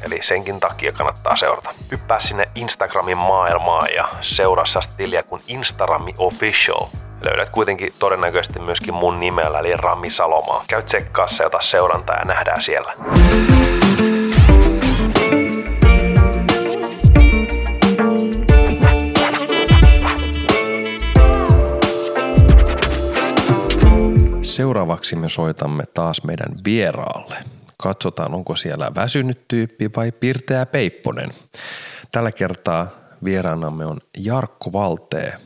S1: Eli senkin takia kannattaa seurata. Hyppää sinne Instagramin maailmaan ja seuraa tiliä kuin Instarami Official. Löydät kuitenkin todennäköisesti myöskin mun nimellä, eli Rami Salomaa. Käy tsekkaassa ja ota seurantaa ja nähdään siellä. Seuraavaksi me soitamme taas meidän vieraalle. Katsotaan, onko siellä väsynyt tyyppi vai pirteä peipponen. Tällä kertaa vieraanamme on Jarkko Valtee.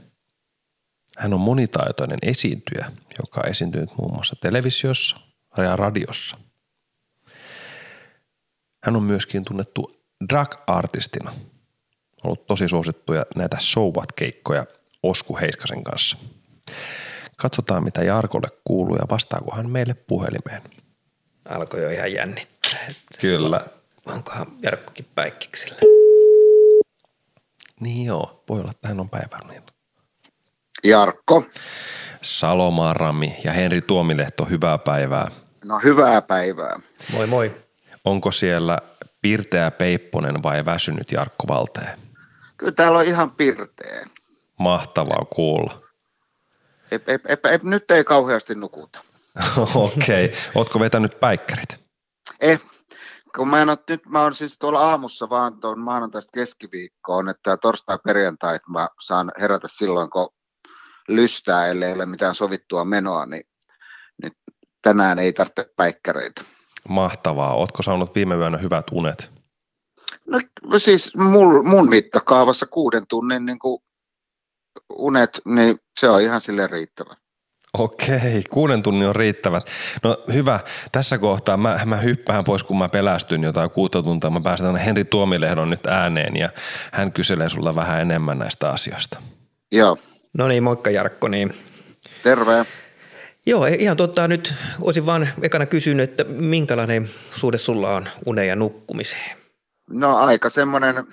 S1: Hän on monitaitoinen esiintyjä, joka on esiintynyt muun muassa televisiossa ja radiossa. Hän on myöskin tunnettu drag-artistina. Ollut tosi suosittuja näitä showat-keikkoja Osku Heiskasen kanssa. Katsotaan, mitä Jarkolle kuuluu ja vastaako hän meille puhelimeen
S2: alkoi jo ihan jännittää. Että
S1: Kyllä.
S2: Onkohan Jarkkokin päikkiksellä?
S1: Niin joo, voi olla, että hän on päivänä.
S3: Jarkko.
S1: Salomaa Rami ja Henri Tuomilehto, hyvää päivää.
S3: No hyvää päivää.
S2: Moi moi.
S1: Onko siellä pirteä Peipponen vai väsynyt Jarkko Valtee?
S3: Kyllä täällä on ihan pirteä.
S1: Mahtavaa kuulla.
S3: Ep, ep, ep, ep, nyt ei kauheasti nukuta.
S1: Okei. Okay. Ootko vetänyt päikkärit?
S3: Eh, kun mä en ole, nyt mä oon siis tuolla aamussa vaan tuon maanantaista keskiviikkoon, että torstai perjantai, että mä saan herätä silloin, kun lystää, ellei ole mitään sovittua menoa, niin nyt tänään ei tarvitse päikkäreitä.
S1: Mahtavaa. Ootko saanut viime yönä hyvät unet?
S3: No siis mul, mun mittakaavassa kuuden tunnin niin kuin unet, niin se on ihan sille riittävä.
S1: Okei, kuuden tunnin on riittävät. No hyvä, tässä kohtaa mä, mä hyppään pois, kun mä pelästyn jotain kuutta tuntia. Mä päästän Henri Tuomilehdon nyt ääneen ja hän kyselee sulla vähän enemmän näistä asioista.
S3: Joo.
S2: No niin, moikka Jarkko. Niin.
S3: Terve.
S2: Joo, ihan totta nyt olisin vaan ekana kysynyt, että minkälainen suhde sulla on uneen ja nukkumiseen?
S3: No aika semmoinen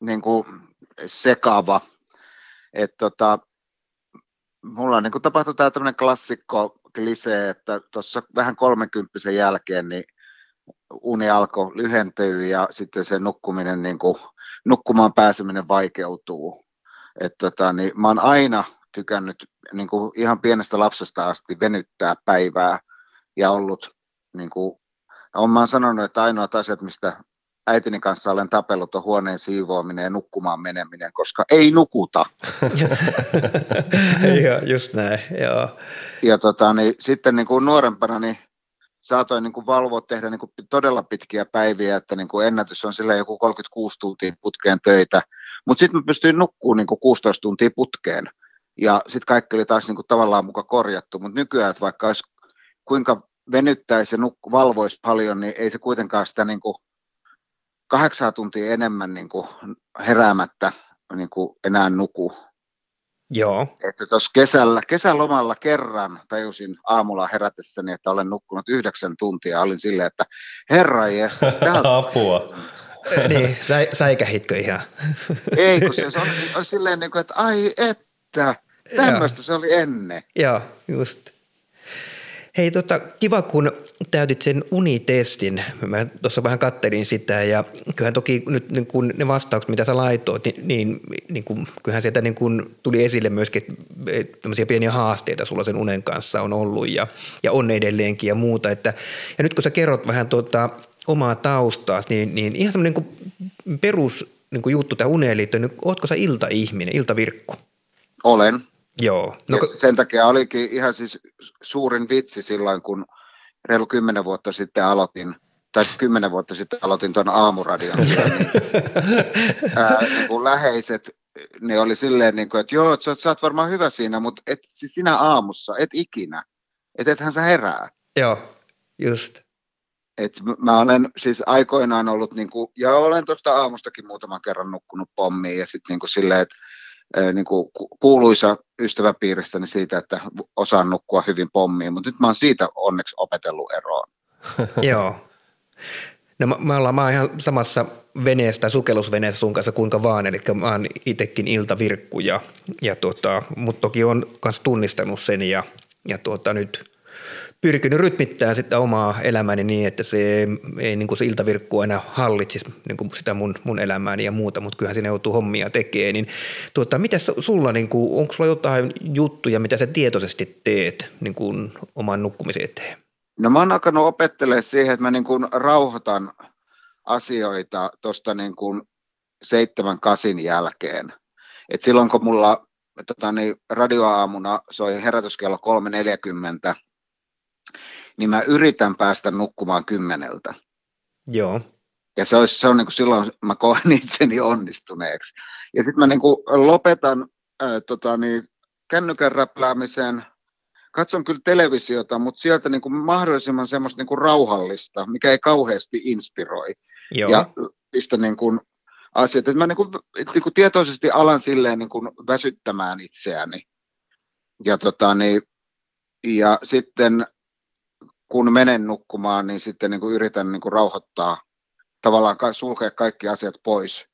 S3: niin kuin sekava, että tota, mulla niin tapahtui tämä tämmöinen klassikko klisee, että tuossa vähän kolmekymppisen jälkeen niin uni alkoi lyhentyä ja sitten se nukkuminen, niin kuin, nukkumaan pääseminen vaikeutuu. Et tota, niin mä oon aina tykännyt niin kuin ihan pienestä lapsesta asti venyttää päivää ja ollut, niin kuin, olen sanonut, että ainoat asiat, mistä äitini kanssa olen tapellut on huoneen siivoaminen ja nukkumaan meneminen, koska ei nukuta.
S2: joo, just näin, joo.
S3: Ja tota, niin, sitten niin kuin nuorempana niin saatoin niin kuin valvoa tehdä niin kuin todella pitkiä päiviä, että niin kuin ennätys on sillä joku 36 tuntia putkeen töitä, mutta sitten mä pystyin nukkumaan niin kuin 16 tuntia putkeen. Ja sitten kaikki oli taas niin kuin tavallaan muka korjattu, mutta nykyään, että vaikka olisi kuinka venyttäisi ja nuk- valvoisi paljon, niin ei se kuitenkaan sitä niin kuin kahdeksaa tuntia enemmän niin kuin heräämättä niin kuin enää nuku.
S2: Joo.
S3: Että tuossa kesällä, kesälomalla kerran tajusin aamulla herätessäni, että olen nukkunut yhdeksän tuntia. Olin silleen, että herra jästä,
S1: Apua.
S2: niin, sä, säikähitkö ihan?
S3: Ei, kun se on, on silleen, niin kuin, että ai että, tämmöistä se oli ennen.
S2: Joo, just. Hei, tota, kiva kun täytit sen unitestin. Mä tuossa vähän kattelin sitä ja kyllähän toki nyt niin kun ne vastaukset, mitä sä laitoit, niin, niin, niin kun, kyllähän sieltä niin kun tuli esille myöskin tämmöisiä pieniä haasteita sulla sen unen kanssa on ollut ja, ja on edelleenkin ja muuta. Että, ja nyt kun sä kerrot vähän tuota, omaa taustaasi, niin, niin ihan semmoinen niin perus niin juttu tähän uneen liittyen, niin ootko sä iltaihminen, iltavirkku?
S3: Olen.
S2: Joo.
S3: No, ja sen takia olikin ihan siis suurin vitsi silloin, kun reilu kymmenen vuotta sitten aloitin, tai kymmenen vuotta sitten aloitin tuon aamuradion. niin, ää, niin kuin läheiset, ne oli silleen, niin kuin, että joo, että sä oot varmaan hyvä siinä, mutta et siis sinä aamussa, et ikinä. Että ethän sä herää.
S2: Joo, just.
S3: Et mä olen siis aikoinaan ollut, niin kuin, ja olen tuosta aamustakin muutaman kerran nukkunut pommiin, ja sitten niin silleen, että niin kuin kuuluisa ystäväpiiristäni siitä, että osaan nukkua hyvin pommiin, mutta nyt mä oon siitä onneksi opetellut eroon.
S2: Joo. No mä, mä, ollaan, mä oon ihan samassa veneessä tai sukellusveneessä sun kanssa kuinka vaan, eli mä oon itsekin iltavirkku ja, ja tota, mutta toki on myös tunnistanut sen ja, ja tuota, nyt pyrkinyt rytmittämään sitä omaa elämääni niin, että se ei niin kuin se iltavirkku aina hallitsisi niin kuin sitä mun, mun elämääni ja muuta, mutta kyllähän siinä joutuu hommia tekemään. Niin, tuota, mitä sulla, niin kuin, onko sulla jotain juttuja, mitä sä tietoisesti teet niin kuin oman nukkumisen eteen?
S3: No mä oon alkanut opettelemaan siihen, että mä niin kuin rauhoitan asioita tuosta niin kuin seitsemän kasin jälkeen. Et silloin kun mulla tota, niin radioaamuna soi herätyskello 3.40, niin mä yritän päästä nukkumaan kymmeneltä.
S2: Joo.
S3: Ja se, olisi, se on niin kuin silloin, mä koen itseni onnistuneeksi. Ja sitten mä niin kuin lopetan ää, tota, niin, kännykän räpläämisen, katson kyllä televisiota, mutta sieltä niin kuin mahdollisimman semmoista niin kuin rauhallista, mikä ei kauheasti inspiroi.
S2: Joo.
S3: Ja pistä niin kuin asiat. Että mä niin kuin, niin kuin tietoisesti alan silleen niin kuin väsyttämään itseäni. Ja, tota, niin, ja sitten kun menen nukkumaan, niin sitten niin kuin yritän niin kuin rauhoittaa, tavallaan sulkea kaikki asiat pois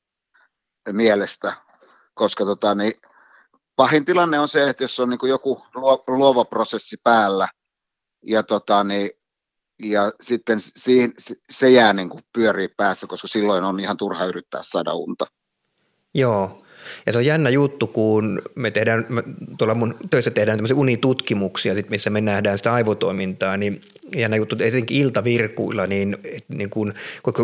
S3: mielestä, koska tota, niin pahin tilanne on se, että jos on niin kuin joku luova prosessi päällä ja, tota, niin, ja sitten siihen, se jää niin kuin pyörii päässä, koska silloin on ihan turha yrittää saada unta.
S2: Joo, ja se on jännä juttu, kun me tehdään, tuolla mun töissä tehdään tämmöisiä unitutkimuksia, sit missä me nähdään sitä aivotoimintaa, niin jännä juttu, etenkin iltavirkuilla, niin, niin kun,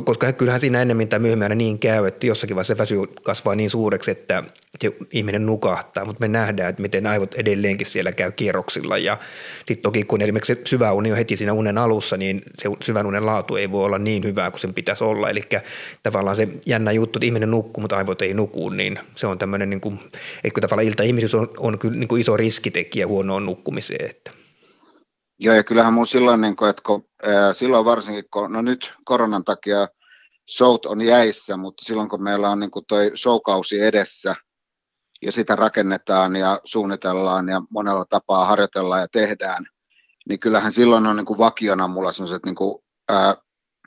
S2: koska kyllähän siinä ennemmin tai myöhemmin aina niin käy, että jossakin vaiheessa se väsy kasvaa niin suureksi, että se ihminen nukahtaa, mutta me nähdään, että miten aivot edelleenkin siellä käy kierroksilla. Ja sitten toki kun esimerkiksi se syvä uni on heti siinä unen alussa, niin se syvän unen laatu ei voi olla niin hyvää kuin sen pitäisi olla, eli tavallaan se jännä juttu, että ihminen nukkuu, mutta aivot ei nuku, niin se on tämmöinen, niin kuin, että tavallaan ilta-ihmisyys on, on kyllä niin kuin iso riskitekijä huonoon nukkumiseen, että
S3: Joo, ja kyllähän mun silloin, niin kun, että kun, ää, silloin varsinkin, kun, no nyt koronan takia showt on jäissä, mutta silloin kun meillä on niin kuin toi showkausi edessä ja sitä rakennetaan ja suunnitellaan ja monella tapaa harjoitellaan ja tehdään, niin kyllähän silloin on niin kuin vakiona mulla sellaiset niin kuin, ää,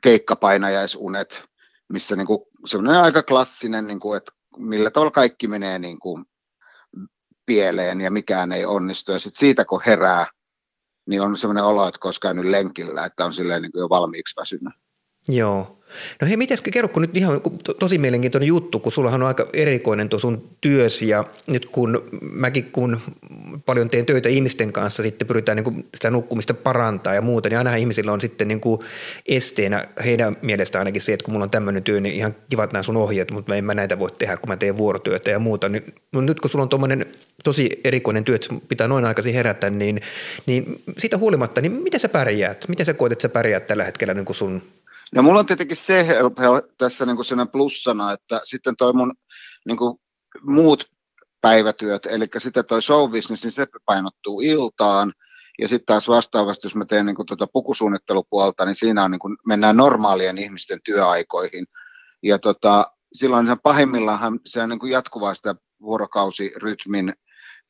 S3: keikkapainajaisunet, missä niin kuin, semmoinen aika klassinen, niin kuin, että millä tavalla kaikki menee niin kuin pieleen ja mikään ei onnistu. Ja sitten siitä kun herää, niin on sellainen olo, että koskaan nyt lenkillä, että on silleen niin jo valmiiksi väsynyt.
S2: Joo. No hei, mitäs kerro, kun nyt ihan tosi mielenkiintoinen juttu, kun sullahan on aika erikoinen tuo sun työsi ja nyt kun mäkin kun paljon teen töitä ihmisten kanssa, sitten pyritään niin kuin sitä nukkumista parantaa ja muuta, niin aina ihmisillä on sitten niin kuin esteenä heidän mielestä ainakin se, että kun mulla on tämmöinen työ, niin ihan kivat nämä sun ohjeet, mutta en mä näitä voi tehdä, kun mä teen vuorotyötä ja muuta. Niin, no nyt kun sulla on tuommoinen tosi erikoinen työ, että pitää noin aikaisin herätä, niin, niin siitä huolimatta, niin miten sä pärjäät? Miten sä koet, että sä pärjäät tällä hetkellä niin kuin sun
S3: No mulla on tietenkin se tässä niin kuin plussana, että sitten toi mun niin kuin muut päivätyöt, eli sitten toi show business, niin se painottuu iltaan, ja sitten taas vastaavasti, jos mä teen niin kuin tuota pukusuunnittelupuolta, niin siinä on niin kuin, mennään normaalien ihmisten työaikoihin. Ja tota, silloin sen pahimmillaan se on niin kuin jatkuvaa sitä vuorokausirytmin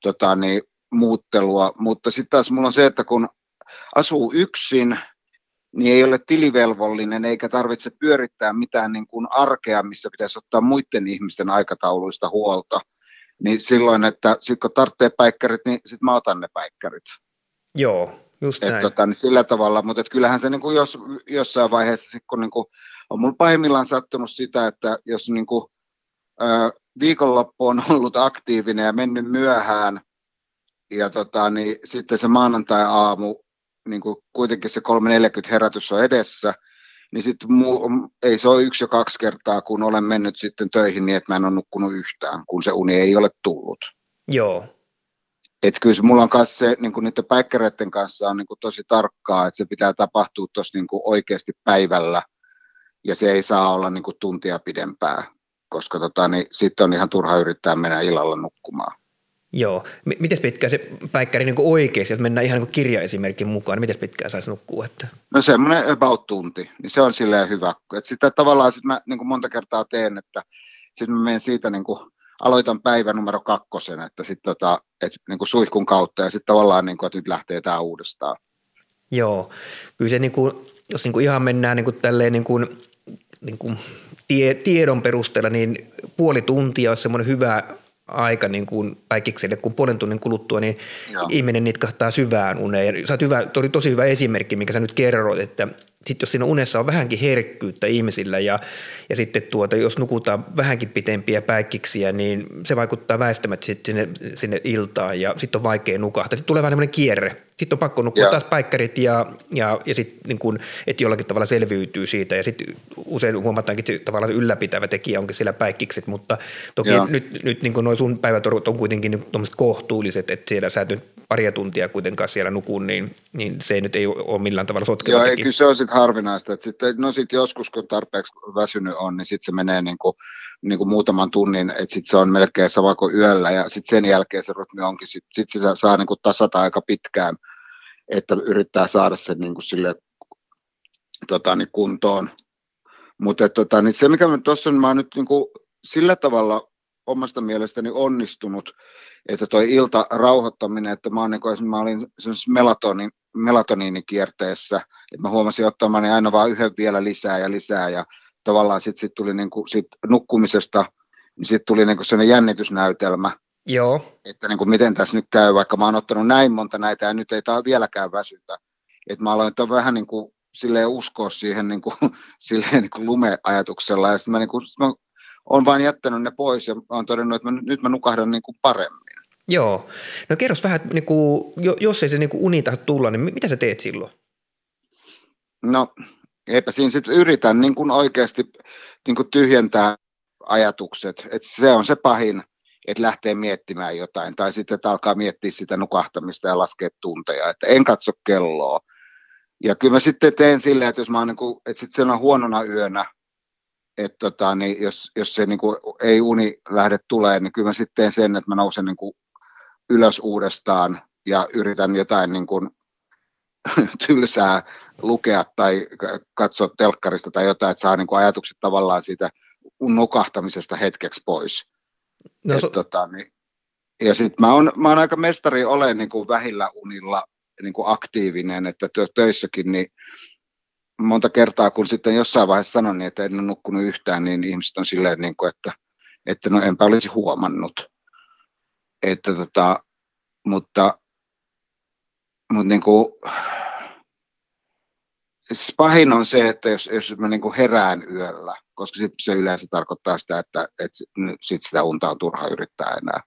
S3: tota, niin, muuttelua, mutta sitten taas mulla on se, että kun asuu yksin, niin ei ole tilivelvollinen eikä tarvitse pyörittää mitään niin kuin arkea, missä pitäisi ottaa muiden ihmisten aikatauluista huolta. Niin silloin, että sit kun tarvitsee päikkärit, niin sitten mä otan ne päikkärit.
S2: Joo, just
S3: Et
S2: näin.
S3: tota, niin sillä tavalla, mutta kyllähän se niin kuin jos, jossain vaiheessa, sit kun niin kuin, on mulla pahimmillaan sattunut sitä, että jos niin kuin, ö, viikonloppu on ollut aktiivinen ja mennyt myöhään, ja tota, niin sitten se maanantai-aamu, niin kuin kuitenkin se 3.40 herätys on edessä, niin sitten ei se ole yksi ja kaksi kertaa, kun olen mennyt sitten töihin niin, että mä en ole nukkunut yhtään, kun se uni ei ole tullut.
S2: Joo,
S3: Et kyllä se, mulla on kanssa se, niin kuin niiden päikkäreiden kanssa on niin kuin tosi tarkkaa, että se pitää tapahtua tuossa niin oikeasti päivällä, ja se ei saa olla niin kuin tuntia pidempää, koska tota, niin sitten on ihan turha yrittää mennä illalla nukkumaan.
S2: Joo. M- miten pitkään se päikkäri niin oikeasti, jos mennään ihan niin kirjaesimerkin mukaan, niin miten pitkään saisi nukkua? Että...
S3: No semmoinen about tunti, niin se on silleen hyvä. Et sitä tavallaan sit mä niin monta kertaa teen, että sitten mä menen siitä niin kuin, aloitan päivän numero kakkosen, että sitten tota, et, niin kuin suihkun kautta ja sitten tavallaan, niin kuin, että nyt lähtee tämä uudestaan.
S2: Joo, kyllä se niin kuin, jos niin kuin ihan mennään niin kuin tälleen niin kuin, niin kuin tie, tiedon perusteella, niin puoli tuntia olisi semmoinen hyvä aika niin kuin päikikselle, kun puolen tunnin kuluttua, niin
S3: Joo.
S2: ihminen nitkahtaa syvään uneen. Ja sä oot hyvä, toi oli tosi hyvä esimerkki, mikä sä nyt kerroit, että sitten jos siinä unessa on vähänkin herkkyyttä ihmisillä ja, ja sitten tuota, jos nukutaan vähänkin pitempiä päikkiksiä, niin se vaikuttaa väistämättä sit sinne, sinne iltaan ja sitten on vaikea nukahtaa. Sitten tulee vähän tämmöinen kierre. Sitten on pakko nukkua
S3: Joo.
S2: taas päikkärit ja, ja, ja sitten niin kun, että jollakin tavalla selviytyy siitä ja sitten usein huomataankin, että se tavallaan ylläpitävä tekijä onkin siellä päikkikset, mutta toki
S3: Joo.
S2: nyt, nyt niin noin sun päivätorut on kuitenkin niin kohtuulliset, että siellä sä et nyt paria tuntia kuitenkaan siellä nukun, niin, niin se ei nyt ei ole millään tavalla sotkeva
S3: Joo, ei, kyllä se on sitten harvinaista. Että sitten, no sitten joskus, kun tarpeeksi väsynyt on, niin sitten se menee niin kuin, niin kuin muutaman tunnin, että sitten se on melkein sama kuin yöllä, ja sitten sen jälkeen se rytmi onkin, sitten sit sitä saa niin kuin tasata aika pitkään, että yrittää saada sen niin kuin sille, tota, niin kuntoon. Mutta tota, niin se, mikä tuossa mä oon nyt niin kuin sillä tavalla omasta mielestäni onnistunut, että toi ilta rauhoittaminen, että mä, oon niin kuin, mä olin semmoisessa melatonin, melatoniinikierteessä, että mä huomasin ottamani aina vaan yhden vielä lisää ja lisää ja tavallaan sitten sit tuli niin kuin, sit nukkumisesta, niin sitten tuli niin kuin sellainen jännitysnäytelmä,
S2: Joo,
S3: että niin kuin miten tässä nyt käy, vaikka mä oon ottanut näin monta näitä ja nyt ei tämä vieläkään väsytä. Että mä aloin vähän niin kuin silleen uskoa siihen niin kuin, silleen niin kuin lumeajatuksella ja sitten mä, niin kuin, sit mä oon vaan jättänyt ne pois ja oon todennut, että mä, nyt mä nukahdan niin kuin paremmin.
S2: Joo. No kerros vähän, niin kuin, jo- jos ei se niin kuin uni tahdo tulla, niin mi- mitä sä teet silloin?
S3: No eipä siinä sitten yritän niin kuin oikeasti niin kuin tyhjentää ajatukset, että se on se pahin, että lähtee miettimään jotain tai sitten että alkaa miettiä sitä nukahtamista ja laskea tunteja, että en katso kelloa. Ja kyllä mä sitten teen silleen, että jos mä oon niin kuin, että sitten se on huonona yönä, että tota, niin jos, jos se niin kuin ei uni lähde tulee, niin kyllä mä sitten teen sen, että mä nousen niin kuin ylös uudestaan ja yritän jotain niin kuin tylsää lukea tai katsoa telkkarista tai jotain, että saa niin kuin ajatukset tavallaan siitä nukahtamisesta hetkeksi pois.
S2: No,
S3: Et
S2: so,
S3: tota, niin, ja sitten mä oon, mä oon aika mestari olen niin kuin vähillä unilla niin kuin aktiivinen, että tö- töissäkin niin monta kertaa, kun sitten jossain vaiheessa sanon, niin että en ole nukkunut yhtään, niin ihmiset on silleen, niin kuin, että, että no enpä olisi huomannut. Että tota, mutta, mutta niin kuin, siis pahin on se, että jos, jos mä niin kuin herään yöllä, koska sit se yleensä tarkoittaa sitä, että, että sit sitä unta on turha yrittää enää.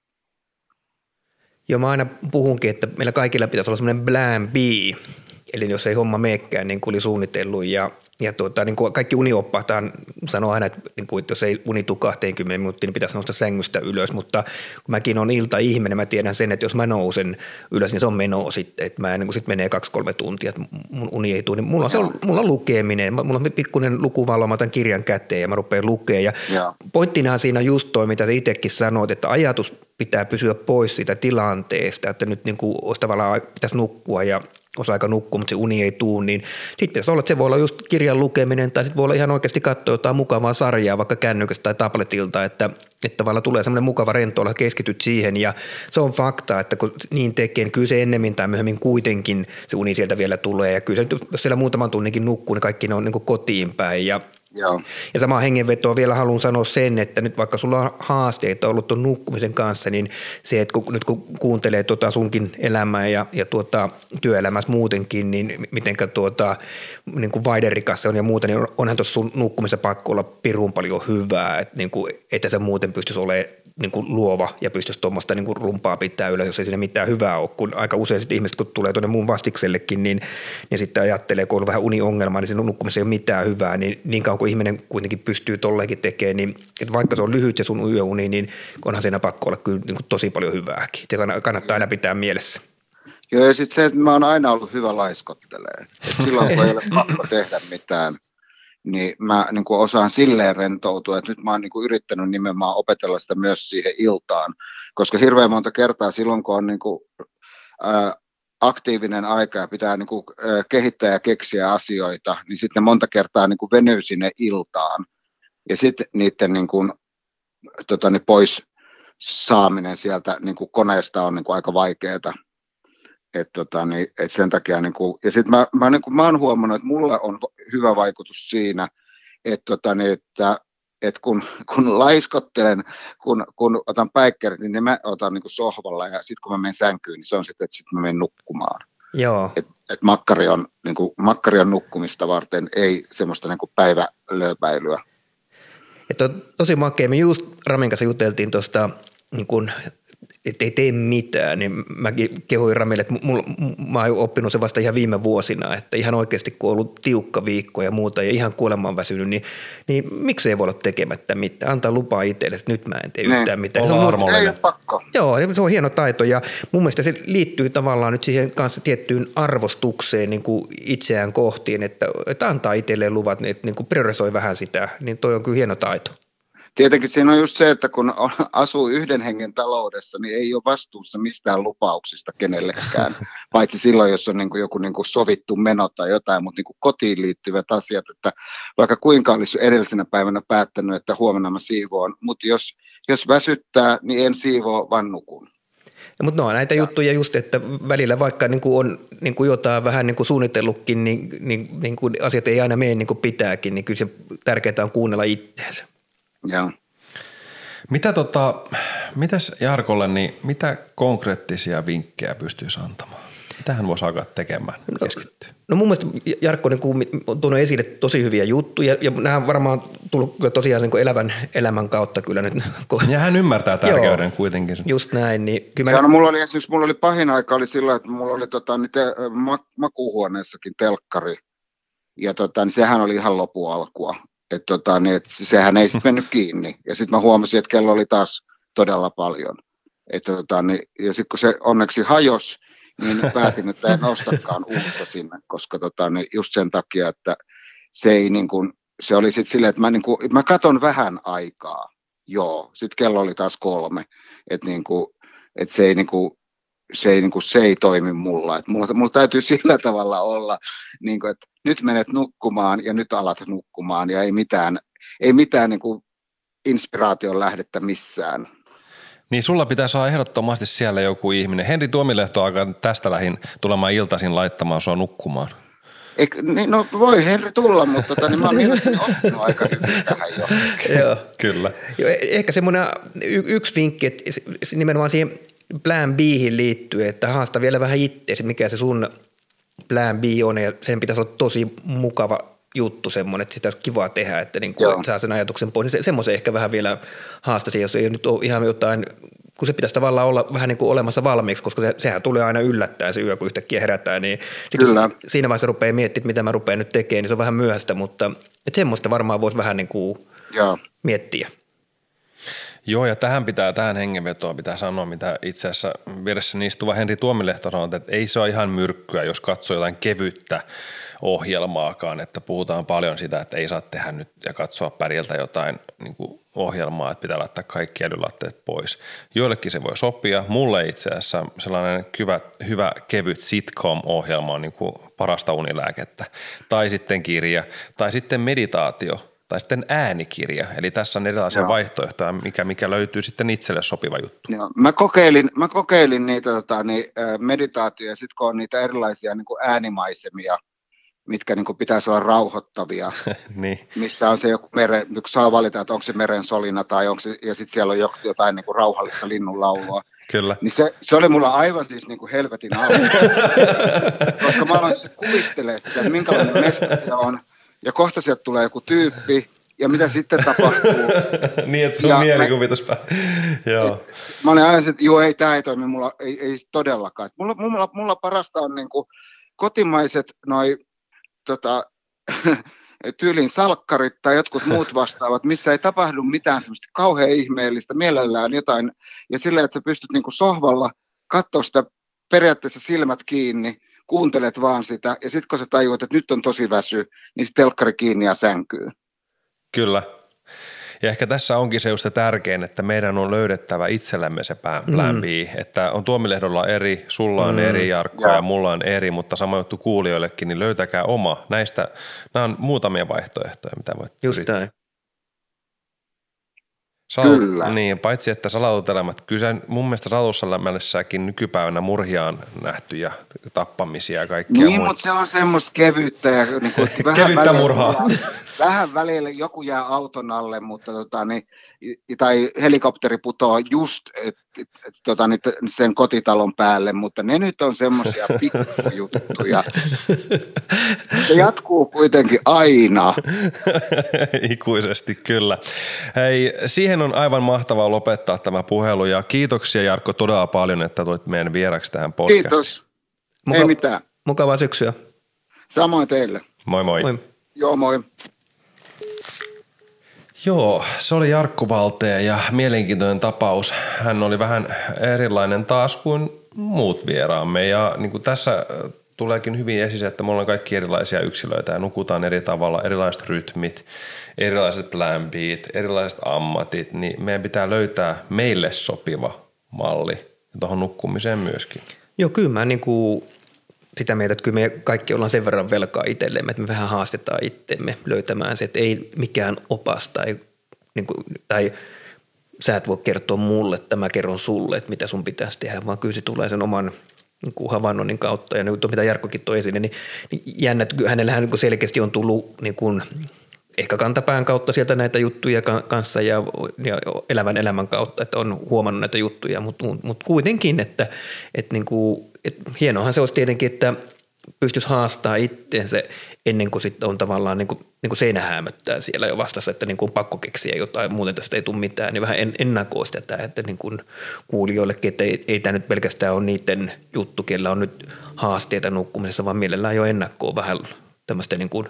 S2: joo, mä aina puhunkin, että meillä kaikilla pitäisi olla semmoinen plan B, eli jos ei homma meekään niin kuin oli suunnitellut ja ja tuota, niin kuin kaikki unioppaathan sanoo aina, että, niin kuin, että jos ei uni tule 20 minuuttia, niin pitäisi nousta sängystä ylös, mutta kun mäkin on ilta-ihminen, mä tiedän sen, että jos mä nousen ylös, niin se on meno sitten, että mä niin kuin sit menee kaksi-kolme tuntia, että mun uni ei tule, niin mulla on, se, mulla on lukeminen, mulla on pikkuinen lukuvallo, mä otan kirjan käteen ja mä rupean lukemaan. Ja
S3: Joo.
S2: pointtina siinä just toi, mitä sä itsekin sanoit, että ajatus pitää pysyä pois siitä tilanteesta, että nyt niin kuin olisi tavallaan pitäisi nukkua ja osa-aika nukkuu, mutta se uni ei tuu, niin sitten pitäisi olla, että se voi olla just kirjan lukeminen tai sitten voi olla ihan oikeasti katsoa jotain mukavaa sarjaa vaikka kännykästä tai tabletilta, että, että tavallaan tulee semmoinen mukava rentoilla, keskityt siihen ja se on fakta, että kun niin tekee, niin kyllä se ennemmin tai myöhemmin kuitenkin se uni sieltä vielä tulee ja kyllä se, jos siellä muutaman tunninkin nukkuu, niin kaikki ne on niin kotiin päin ja
S3: Joo.
S2: ja sama hengenvetoa vielä haluan sanoa sen, että nyt vaikka sulla on haasteita ollut tuon nukkumisen kanssa, niin se, että kun, nyt kun kuuntelee tuota sunkin elämää ja, ja tuota, työelämässä muutenkin, niin mitenkä tuota, niin kuin vaiderikas on ja muuta, niin onhan tuossa sun nukkumisen pakko olla pirun paljon hyvää, että, niin kuin, että sä muuten pystyisi olemaan niin kuin luova ja pystyisi tuommoista niin kuin rumpaa pitää ylös, jos ei siinä mitään hyvää ole, kun aika usein sitten ihmiset, kun tulee tuonne muun vastiksellekin, niin, niin sitten ajattelee, kun on vähän uniongelma, niin siinä nukkumisessa ei ole mitään hyvää, niin niin kauan kuin ihminen kuitenkin pystyy tolleenkin tekemään, niin että vaikka se on lyhyt se sun yöuni, niin onhan siinä pakko olla kyllä niin kuin tosi paljon hyvääkin. Se kannattaa aina pitää mielessä.
S3: Joo, ja sitten se, että mä oon aina ollut hyvä laiskottelee. Et silloin kun ei ole pakko tehdä mitään, niin mä niin kuin osaan silleen rentoutua, että nyt mä oon niin kuin yrittänyt nimenomaan opetella sitä myös siihen iltaan, koska hirveän monta kertaa silloin, kun on niin kuin, ää, aktiivinen aika ja pitää niin kuin, ää, kehittää ja keksiä asioita, niin sitten monta kertaa niin kuin venyy sinne iltaan. Ja sitten niiden niin kuin, tota, niin pois saaminen sieltä niin kuin koneesta on niin kuin aika vaikeaa. Et tota, niin, et sen takia, niin kuin, ja sitten mä, mä, niin kuin, mä oon huomannut, että mulle on hyvä vaikutus siinä, että, tota, niin, että et kun, kun laiskottelen, kun, kun otan päikkärit, niin mä otan niin kuin sohvalla ja sitten kun mä menen sänkyyn, niin se on sitten, että sitten mä menen nukkumaan.
S2: Joo.
S3: Et, et makkari, on, niin kuin, makkari on nukkumista varten, ei semmoista niin kuin päivälöpäilyä.
S2: Että on tosi makea. Me just Ramin kanssa juteltiin tuosta niin kun että ei tee mitään, niin mäkin kehoin Ramille, että mulla, mä oon oppinut se vasta ihan viime vuosina, että ihan oikeasti kun on ollut tiukka viikko ja muuta ja ihan kuolemaan väsynyt, niin, niin miksei voi olla tekemättä mitään. Antaa lupaa itselle, että nyt mä en tee ne, yhtään mitään.
S1: Se on musta,
S3: ei ole pakko.
S2: Joo, se on hieno taito ja mun mielestä se liittyy tavallaan nyt siihen kanssa tiettyyn arvostukseen niin kuin itseään kohtiin, että, että antaa itselleen luvat, että niin kuin priorisoi vähän sitä, niin toi on kyllä hieno taito.
S3: Tietenkin siinä on just se, että kun asuu yhden hengen taloudessa, niin ei ole vastuussa mistään lupauksista kenellekään, paitsi silloin, jos on niin kuin joku niin kuin sovittu meno tai jotain, mutta niin kuin kotiin liittyvät asiat, että vaikka kuinka olisi edellisenä päivänä päättänyt, että huomenna mä siivoon, mutta jos, jos väsyttää, niin en siivoa, vaan nukun.
S2: No, mutta no näitä ja. juttuja just, että välillä vaikka niin kuin on niin kuin jotain vähän niin kuin suunnitellutkin, niin, niin, niin kuin asiat ei aina mene niin kuin pitääkin, niin kyllä se tärkeää on kuunnella itseänsä.
S3: Joo.
S1: Mitä tota, mitäs Jarkolle, niin mitä konkreettisia vinkkejä pystyisi antamaan? Mitä hän voisi alkaa tekemään, keskittyä?
S2: No, no mun mielestä Jarkko niin on tuonut esille tosi hyviä juttuja ja nämä on varmaan tullut kyllä tosiaan niin elävän elämän kautta kyllä nyt.
S1: Ja hän ymmärtää tärkeyden Joo, kuitenkin.
S2: Just näin. Niin
S3: kyllä ja mä... no, mulla oli esimerkiksi, mulla oli pahin aika oli sillä, että mulla oli tota, niin te, makuuhuoneessakin telkkari ja tota, niin sehän oli ihan lopualkua. Et tota, niin, et sehän ei sitten mennyt kiinni. Ja sitten mä huomasin, että kello oli taas todella paljon. Et tota, niin, ja sitten kun se onneksi hajosi, niin päätin, että en nostakaan uutta sinne, koska tota, niin just sen takia, että se ei niin kuin, se oli sitten silleen, että mä, niin kuin, mä katon vähän aikaa, joo, sitten kello oli taas kolme, että niin et se ei niin kuin, se ei, niin kuin, se ei toimi mulla. Et mulla, mulla täytyy sillä tavalla olla, niin kuin, että nyt menet nukkumaan ja nyt alat nukkumaan ja ei mitään, ei mitään niin kuin inspiraation lähdettä missään.
S1: Niin sulla pitää saada ehdottomasti siellä joku ihminen. Henri Tuomilehto alkaa tästä lähin tulemaan iltaisin laittamaan sua nukkumaan.
S3: Eik, niin, no voi Henri tulla, mutta tota, niin mä oon mielestäni oppinut aika hyvin tähän jo.
S2: Joo.
S1: Kyllä.
S2: Joo, e- ehkä semmoinen y- yksi vinkki, että nimenomaan siihen plan Bihin liittyen, että haasta vielä vähän itseäsi, mikä se sun plan B on ja sen pitäisi olla tosi mukava juttu semmoinen, että sitä on kiva tehdä, että niin kuin saa sen ajatuksen pois. Niin se, semmoisen ehkä vähän vielä haastaisin, jos ei nyt ole ihan jotain, kun se pitäisi tavallaan olla vähän niin kuin olemassa valmiiksi, koska se, sehän tulee aina yllättäen se yö, kun yhtäkkiä herätään, niin, niin Kyllä. siinä vaiheessa rupeaa miettimään, mitä mä rupean nyt tekemään, niin se on vähän myöhäistä, mutta että semmoista varmaan voisi vähän niin kuin Joo. miettiä.
S1: Joo, ja tähän pitää, tähän hengenvetoon pitää sanoa, mitä itse asiassa vieressä istuva Henri Tuomilehto sanoo, että ei se ole ihan myrkkyä, jos katsoo jotain kevyttä ohjelmaakaan, että puhutaan paljon sitä, että ei saa tehdä nyt ja katsoa pärjältä jotain niin kuin ohjelmaa, että pitää laittaa kaikki älylaitteet pois. Joillekin se voi sopia. Mulle itse asiassa sellainen hyvä, hyvä kevyt sitcom-ohjelma on niin kuin parasta unilääkettä. Tai sitten kirja, tai sitten meditaatio, tai sitten äänikirja. Eli tässä on erilaisia Joo. vaihtoehtoja, mikä, mikä löytyy sitten itselle sopiva juttu.
S3: Joo. Mä, kokeilin, mä kokeilin niitä tota, niin, meditaatioja, sitten kun on niitä erilaisia niin kuin äänimaisemia – mitkä niin pitäisi olla rauhoittavia, niin. missä on se joku meren, kun saa valita, että onko se meren solina tai onko se, ja sitten siellä on jotain niin kuin rauhallista linnunlaulua.
S1: Kyllä.
S3: Niin se, se oli mulla aivan siis niin kuin helvetin alku. Koska mä aloin kuvittelemaan sitä, että minkälainen mesta se on. Ja kohta sieltä tulee joku tyyppi, ja mitä sitten tapahtuu.
S1: niin, että sun mielikuvitus Joo.
S3: Mä olin aina, että joo, ei, tämä ei toimi, mulla ei, ei todellakaan. Mulla, mulla, mulla parasta on niin kuin kotimaiset noi tota, tyylin salkkarit tai jotkut muut vastaavat, missä ei tapahdu mitään semmoista kauhean ihmeellistä, mielellään jotain, ja sillä, että sä pystyt niinku sohvalla katsoa sitä periaatteessa silmät kiinni, kuuntelet vaan sitä, ja sitten kun sä tajuat, että nyt on tosi väsy, niin sitten telkkari kiinni ja sänkyy.
S1: Kyllä, ja ehkä tässä onkin se just se tärkein, että meidän on löydettävä itsellämme se plan B, mm. että on tuomilehdolla eri, sulla on mm. eri Jarkko ja. ja mulla on eri, mutta sama juttu kuulijoillekin, niin löytäkää oma. Näistä, nämä on muutamia vaihtoehtoja, mitä voit
S2: Just yrittää. näin.
S1: Sal- Kyllä. Niin, paitsi että salautelmat, kyllä mun mielestä salausalämässäkin nykypäivänä murhia on nähty ja tappamisia ja kaikkea
S3: Niin, mutta se on semmoista kevyttä ja niin kuin,
S1: vähän kevyttä murhaa.
S3: Vähän välillä joku jää auton alle, mutta tota, niin, tai helikopteri putoaa just et, et, et, tota, niin, sen kotitalon päälle, mutta ne nyt on semmoisia pikkujuttuja. Se jatkuu kuitenkin aina.
S1: Ikuisesti, kyllä. Hei, siihen on aivan mahtavaa lopettaa tämä puhelu ja kiitoksia Jarkko todella paljon, että tulit meidän vieraksi tähän podcastiin.
S3: Kiitos. Muka- Ei mitään.
S2: Mukavaa syksyä.
S3: Samoin teille.
S1: Moi moi.
S2: moi.
S3: Joo, moi.
S1: Joo, se oli Jarkko Valtea ja mielenkiintoinen tapaus. Hän oli vähän erilainen taas kuin muut vieraamme ja niin kuin tässä tuleekin hyvin esiin, että me ollaan kaikki erilaisia yksilöitä ja nukutaan eri tavalla, erilaiset rytmit, erilaiset plan beat, erilaiset ammatit, niin meidän pitää löytää meille sopiva malli tuohon nukkumiseen myöskin.
S2: Joo, kyllä mä niin kuin sitä mieltä, että kyllä me kaikki ollaan sen verran velkaa itsellemme, että me vähän haastetaan itsemme löytämään se, että ei mikään opas tai, niin kuin, tai sä et voi kertoa mulle, että mä kerron sulle, että mitä sun pitäisi tehdä, vaan kyllä se tulee sen oman niin kuin havainnoinnin kautta. Ja nyt mitä Jarkkokin toi esille, niin, niin jännä, että hänellähän niin selkeästi on tullut niin kuin, ehkä kantapään kautta sieltä näitä juttuja kanssa ja, ja elävän elämän kautta, että on huomannut näitä juttuja, mutta mut kuitenkin, että, että niin kuin, et hienohan se olisi tietenkin, että pystyisi haastaa itteensä ennen kuin sitten on tavallaan niin kuin, niin kuin seinä siellä jo vastassa, että niin kuin on pakko keksiä jotain, muuten tästä ei tule mitään, niin vähän en, sitä, että niin kuin kuulijoillekin, että ei, ei tämä nyt pelkästään ole niiden juttu, kellä on nyt haasteita nukkumisessa, vaan mielellään jo ennakkoon vähän tämmöistä niin kuin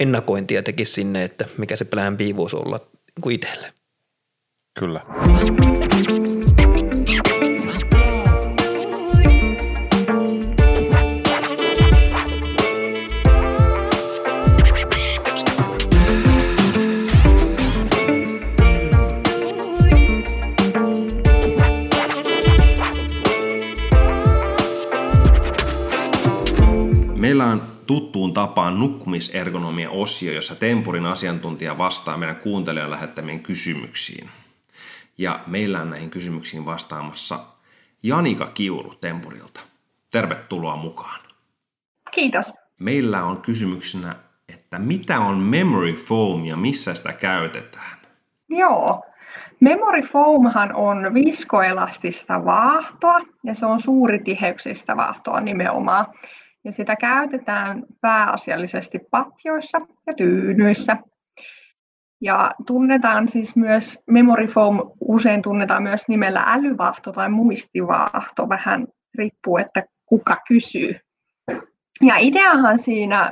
S2: ennakointia tekisi sinne, että mikä se plan B voisi olla niin kuin itselle.
S1: Kyllä. Tapaan nukkumisergonomian osio, jossa Tempurin asiantuntija vastaa meidän kuuntelijan lähettämiin kysymyksiin. Ja meillä on näihin kysymyksiin vastaamassa Janika Kiuru Tempurilta. Tervetuloa mukaan.
S4: Kiitos.
S1: Meillä on kysymyksenä, että mitä on memory foam ja missä sitä käytetään?
S4: Joo, Memory foamhan on viskoelastista vaahtoa ja se on suuritiheyksistä vaahtoa nimenomaan ja sitä käytetään pääasiallisesti patjoissa ja tyynyissä. Ja tunnetaan siis myös, memory foam usein tunnetaan myös nimellä älyvaahto tai muistivaahto, vähän riippuu, että kuka kysyy. Ja ideahan siinä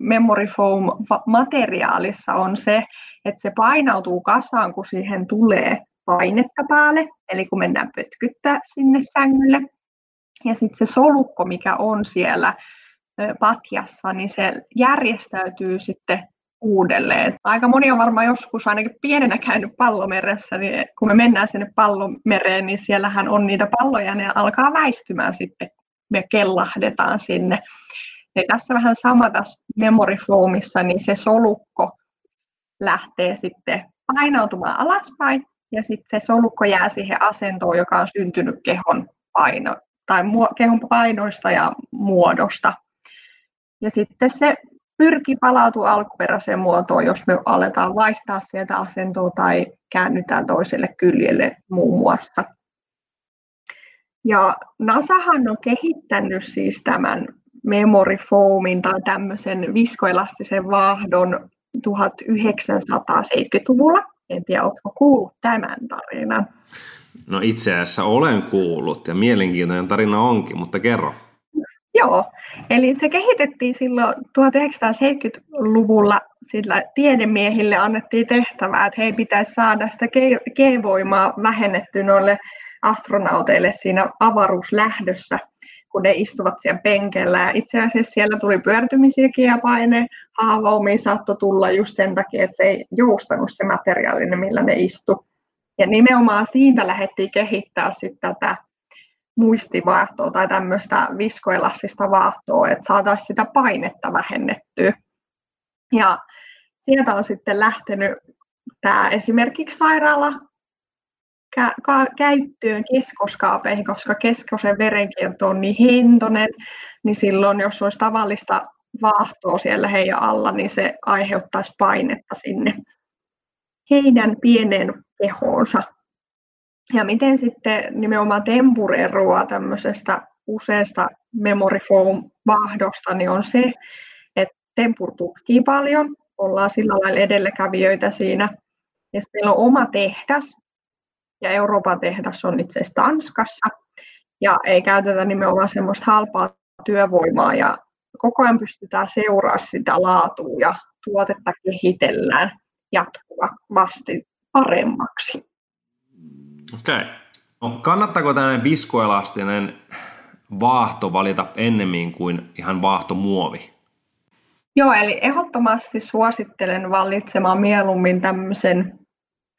S4: memory foam materiaalissa on se, että se painautuu kasaan, kun siihen tulee painetta päälle, eli kun mennään pötkyttää sinne sängylle. Ja sitten se solukko, mikä on siellä patjassa, niin se järjestäytyy sitten uudelleen. Aika moni on varmaan joskus ainakin pienenä käynyt pallomeressä, niin kun me mennään sinne pallomereen, niin siellähän on niitä palloja, ja ne alkaa väistymään sitten, me kellahdetaan sinne. Ja tässä vähän sama tässä memory foamissa, niin se solukko lähtee sitten painautumaan alaspäin, ja sitten se solukko jää siihen asentoon, joka on syntynyt kehon paino, tai kehon painoista ja muodosta. Ja sitten se pyrkii palautua alkuperäiseen muotoon, jos me aletaan vaihtaa sieltä asentoa tai käännytään toiselle kyljelle muun muassa. Ja NASAhan on kehittänyt siis tämän memory foamin tai tämmöisen viskoelastisen vaahdon 1970-luvulla. En tiedä, oletko kuullut tämän tarinan?
S1: No itse asiassa olen kuullut ja mielenkiintoinen tarina onkin, mutta kerro.
S4: Joo, eli se kehitettiin silloin 1970-luvulla, sillä tiedemiehille annettiin tehtävää, että he pitäisi saada sitä G-voimaa vähennetty noille astronauteille siinä avaruuslähdössä, kun ne istuvat siellä penkellä. Ja itse asiassa siellä tuli pyörtymisiäkin ja paine haavaumia saattoi tulla just sen takia, että se ei joustanut se materiaali, millä ne istu. Ja nimenomaan siitä lähdettiin kehittää sitten tätä muistivaahtoa tai tämmöistä viskoelastista vaahtoa, että saataisiin sitä painetta vähennettyä. Ja sieltä on sitten lähtenyt tämä esimerkiksi sairaala käyttöön keskoskaapeihin, koska keskosen verenkierto on niin hentonen, niin silloin jos olisi tavallista vaahtoa siellä heidän alla, niin se aiheuttaisi painetta sinne heidän pienen kehoonsa. Ja miten sitten nimenomaan tempur eroaa tämmöisestä useasta memory foam-vahdosta, niin on se, että tempur tutkii paljon, ollaan sillä lailla edelläkävijöitä siinä. Ja meillä on oma tehdas, ja Euroopan tehdas on itse asiassa Tanskassa, ja ei käytetä nimenomaan semmoista halpaa työvoimaa, ja koko ajan pystytään seuraamaan sitä laatua ja tuotetta kehitellään jatkuvasti paremmaksi.
S1: Okei. Okay. kannattaako tällainen viskoelastinen vaahto valita ennemmin kuin ihan vaahtomuovi?
S4: Joo, eli ehdottomasti suosittelen valitsemaan mieluummin tämmöisen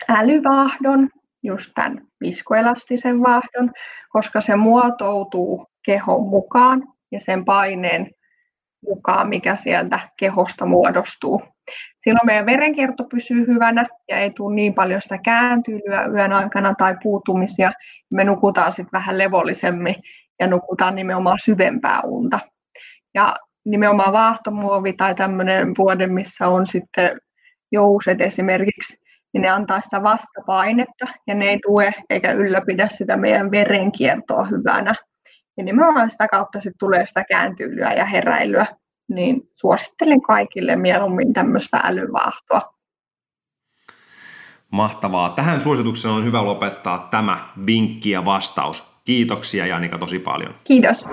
S4: älyvaahdon, just tämän viskoelastisen vaahdon, koska se muotoutuu kehon mukaan ja sen paineen mukaan, mikä sieltä kehosta muodostuu. Silloin meidän verenkierto pysyy hyvänä ja ei tule niin paljon sitä kääntyilyä yön aikana tai puutumisia. Me nukutaan sitten vähän levollisemmin ja nukutaan nimenomaan syvempää unta. Ja nimenomaan vaahtomuovi tai tämmöinen vuode, missä on sitten jouset esimerkiksi, niin ne antaa sitä vastapainetta ja ne ei tue eikä ylläpidä sitä meidän verenkiertoa hyvänä. Ja nimenomaan sitä kautta sitten tulee sitä kääntyilyä ja heräilyä niin suosittelen kaikille mieluummin tämmöistä älyvaahtoa.
S1: Mahtavaa. Tähän suositukseen on hyvä lopettaa tämä vinkki ja vastaus. Kiitoksia Janika tosi paljon.
S4: Kiitos.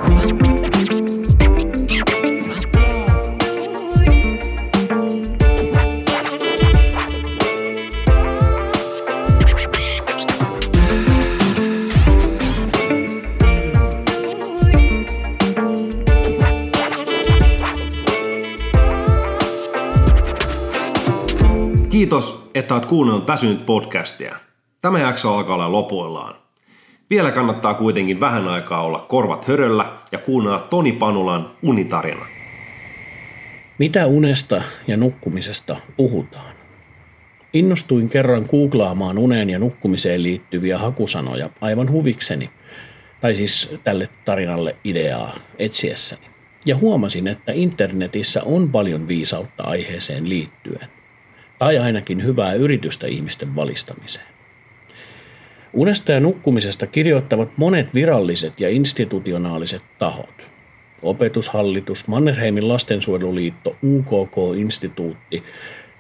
S1: Kiitos, että olet kuunnellut Väsynyt podcastia. Tämä jakso alkaa olla lopuillaan. Vielä kannattaa kuitenkin vähän aikaa olla korvat höröllä ja kuunnella Toni Panulan unitarina.
S5: Mitä unesta ja nukkumisesta puhutaan? Innostuin kerran googlaamaan uneen ja nukkumiseen liittyviä hakusanoja aivan huvikseni, tai siis tälle tarinalle ideaa etsiessäni. Ja huomasin, että internetissä on paljon viisautta aiheeseen liittyen tai ainakin hyvää yritystä ihmisten valistamiseen. Unesta ja nukkumisesta kirjoittavat monet viralliset ja institutionaaliset tahot. Opetushallitus, Mannerheimin lastensuojeluliitto, UKK-instituutti,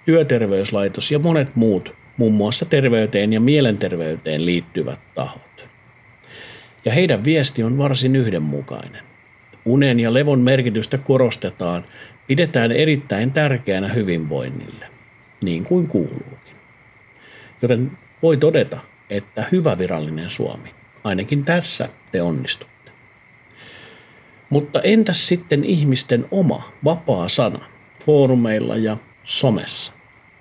S5: työterveyslaitos ja monet muut, muun muassa terveyteen ja mielenterveyteen liittyvät tahot. Ja heidän viesti on varsin yhdenmukainen. Unen ja levon merkitystä korostetaan, pidetään erittäin tärkeänä hyvinvoinnille niin kuin kuuluukin. Joten voi todeta, että hyvä virallinen Suomi, ainakin tässä te onnistutte. Mutta entäs sitten ihmisten oma vapaa sana foorumeilla ja somessa.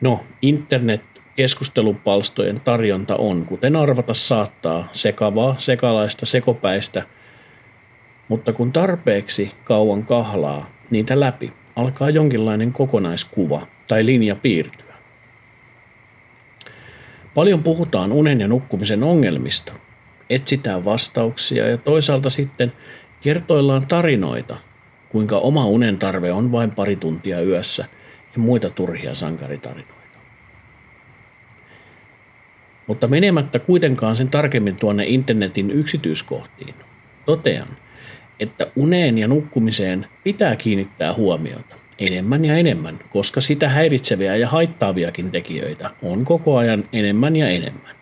S5: No, internet keskustelupalstojen tarjonta on, kuten arvata saattaa, sekavaa, sekalaista, sekopäistä, mutta kun tarpeeksi kauan kahlaa niitä läpi, alkaa jonkinlainen kokonaiskuva tai linja piirtyä. Paljon puhutaan unen ja nukkumisen ongelmista, etsitään vastauksia ja toisaalta sitten kertoillaan tarinoita, kuinka oma unen tarve on vain pari tuntia yössä ja muita turhia sankaritarinoita. Mutta menemättä kuitenkaan sen tarkemmin tuonne internetin yksityiskohtiin, totean, että uneen ja nukkumiseen pitää kiinnittää huomiota enemmän ja enemmän, koska sitä häiritseviä ja haittaaviakin tekijöitä on koko ajan enemmän ja enemmän.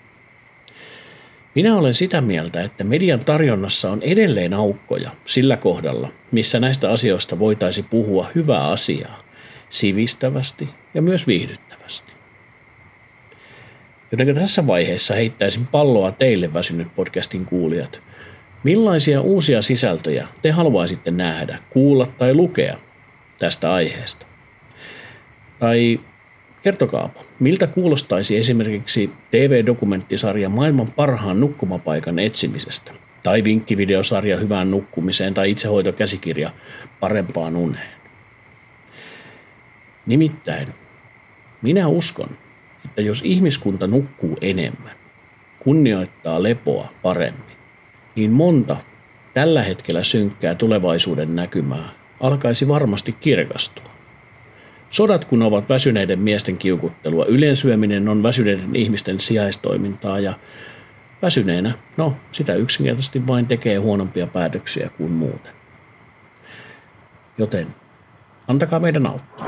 S5: Minä olen sitä mieltä, että median tarjonnassa on edelleen aukkoja sillä kohdalla, missä näistä asioista voitaisiin puhua hyvää asiaa, sivistävästi ja myös viihdyttävästi. Joten tässä vaiheessa heittäisin palloa teille väsynyt podcastin kuulijat. Millaisia uusia sisältöjä te haluaisitte nähdä, kuulla tai lukea tästä aiheesta? Tai kertokaapa, miltä kuulostaisi esimerkiksi TV-dokumenttisarja maailman parhaan nukkumapaikan etsimisestä? Tai vinkkivideosarja hyvään nukkumiseen tai itsehoitokäsikirja parempaan uneen? Nimittäin, minä uskon, että jos ihmiskunta nukkuu enemmän, kunnioittaa lepoa paremmin, niin monta tällä hetkellä synkkää tulevaisuuden näkymää alkaisi varmasti kirkastua. Sodat kun ovat väsyneiden miesten kiukuttelua, yleensyöminen on väsyneiden ihmisten sijaistoimintaa ja väsyneenä, no sitä yksinkertaisesti vain tekee huonompia päätöksiä kuin muuten. Joten antakaa meidän auttaa.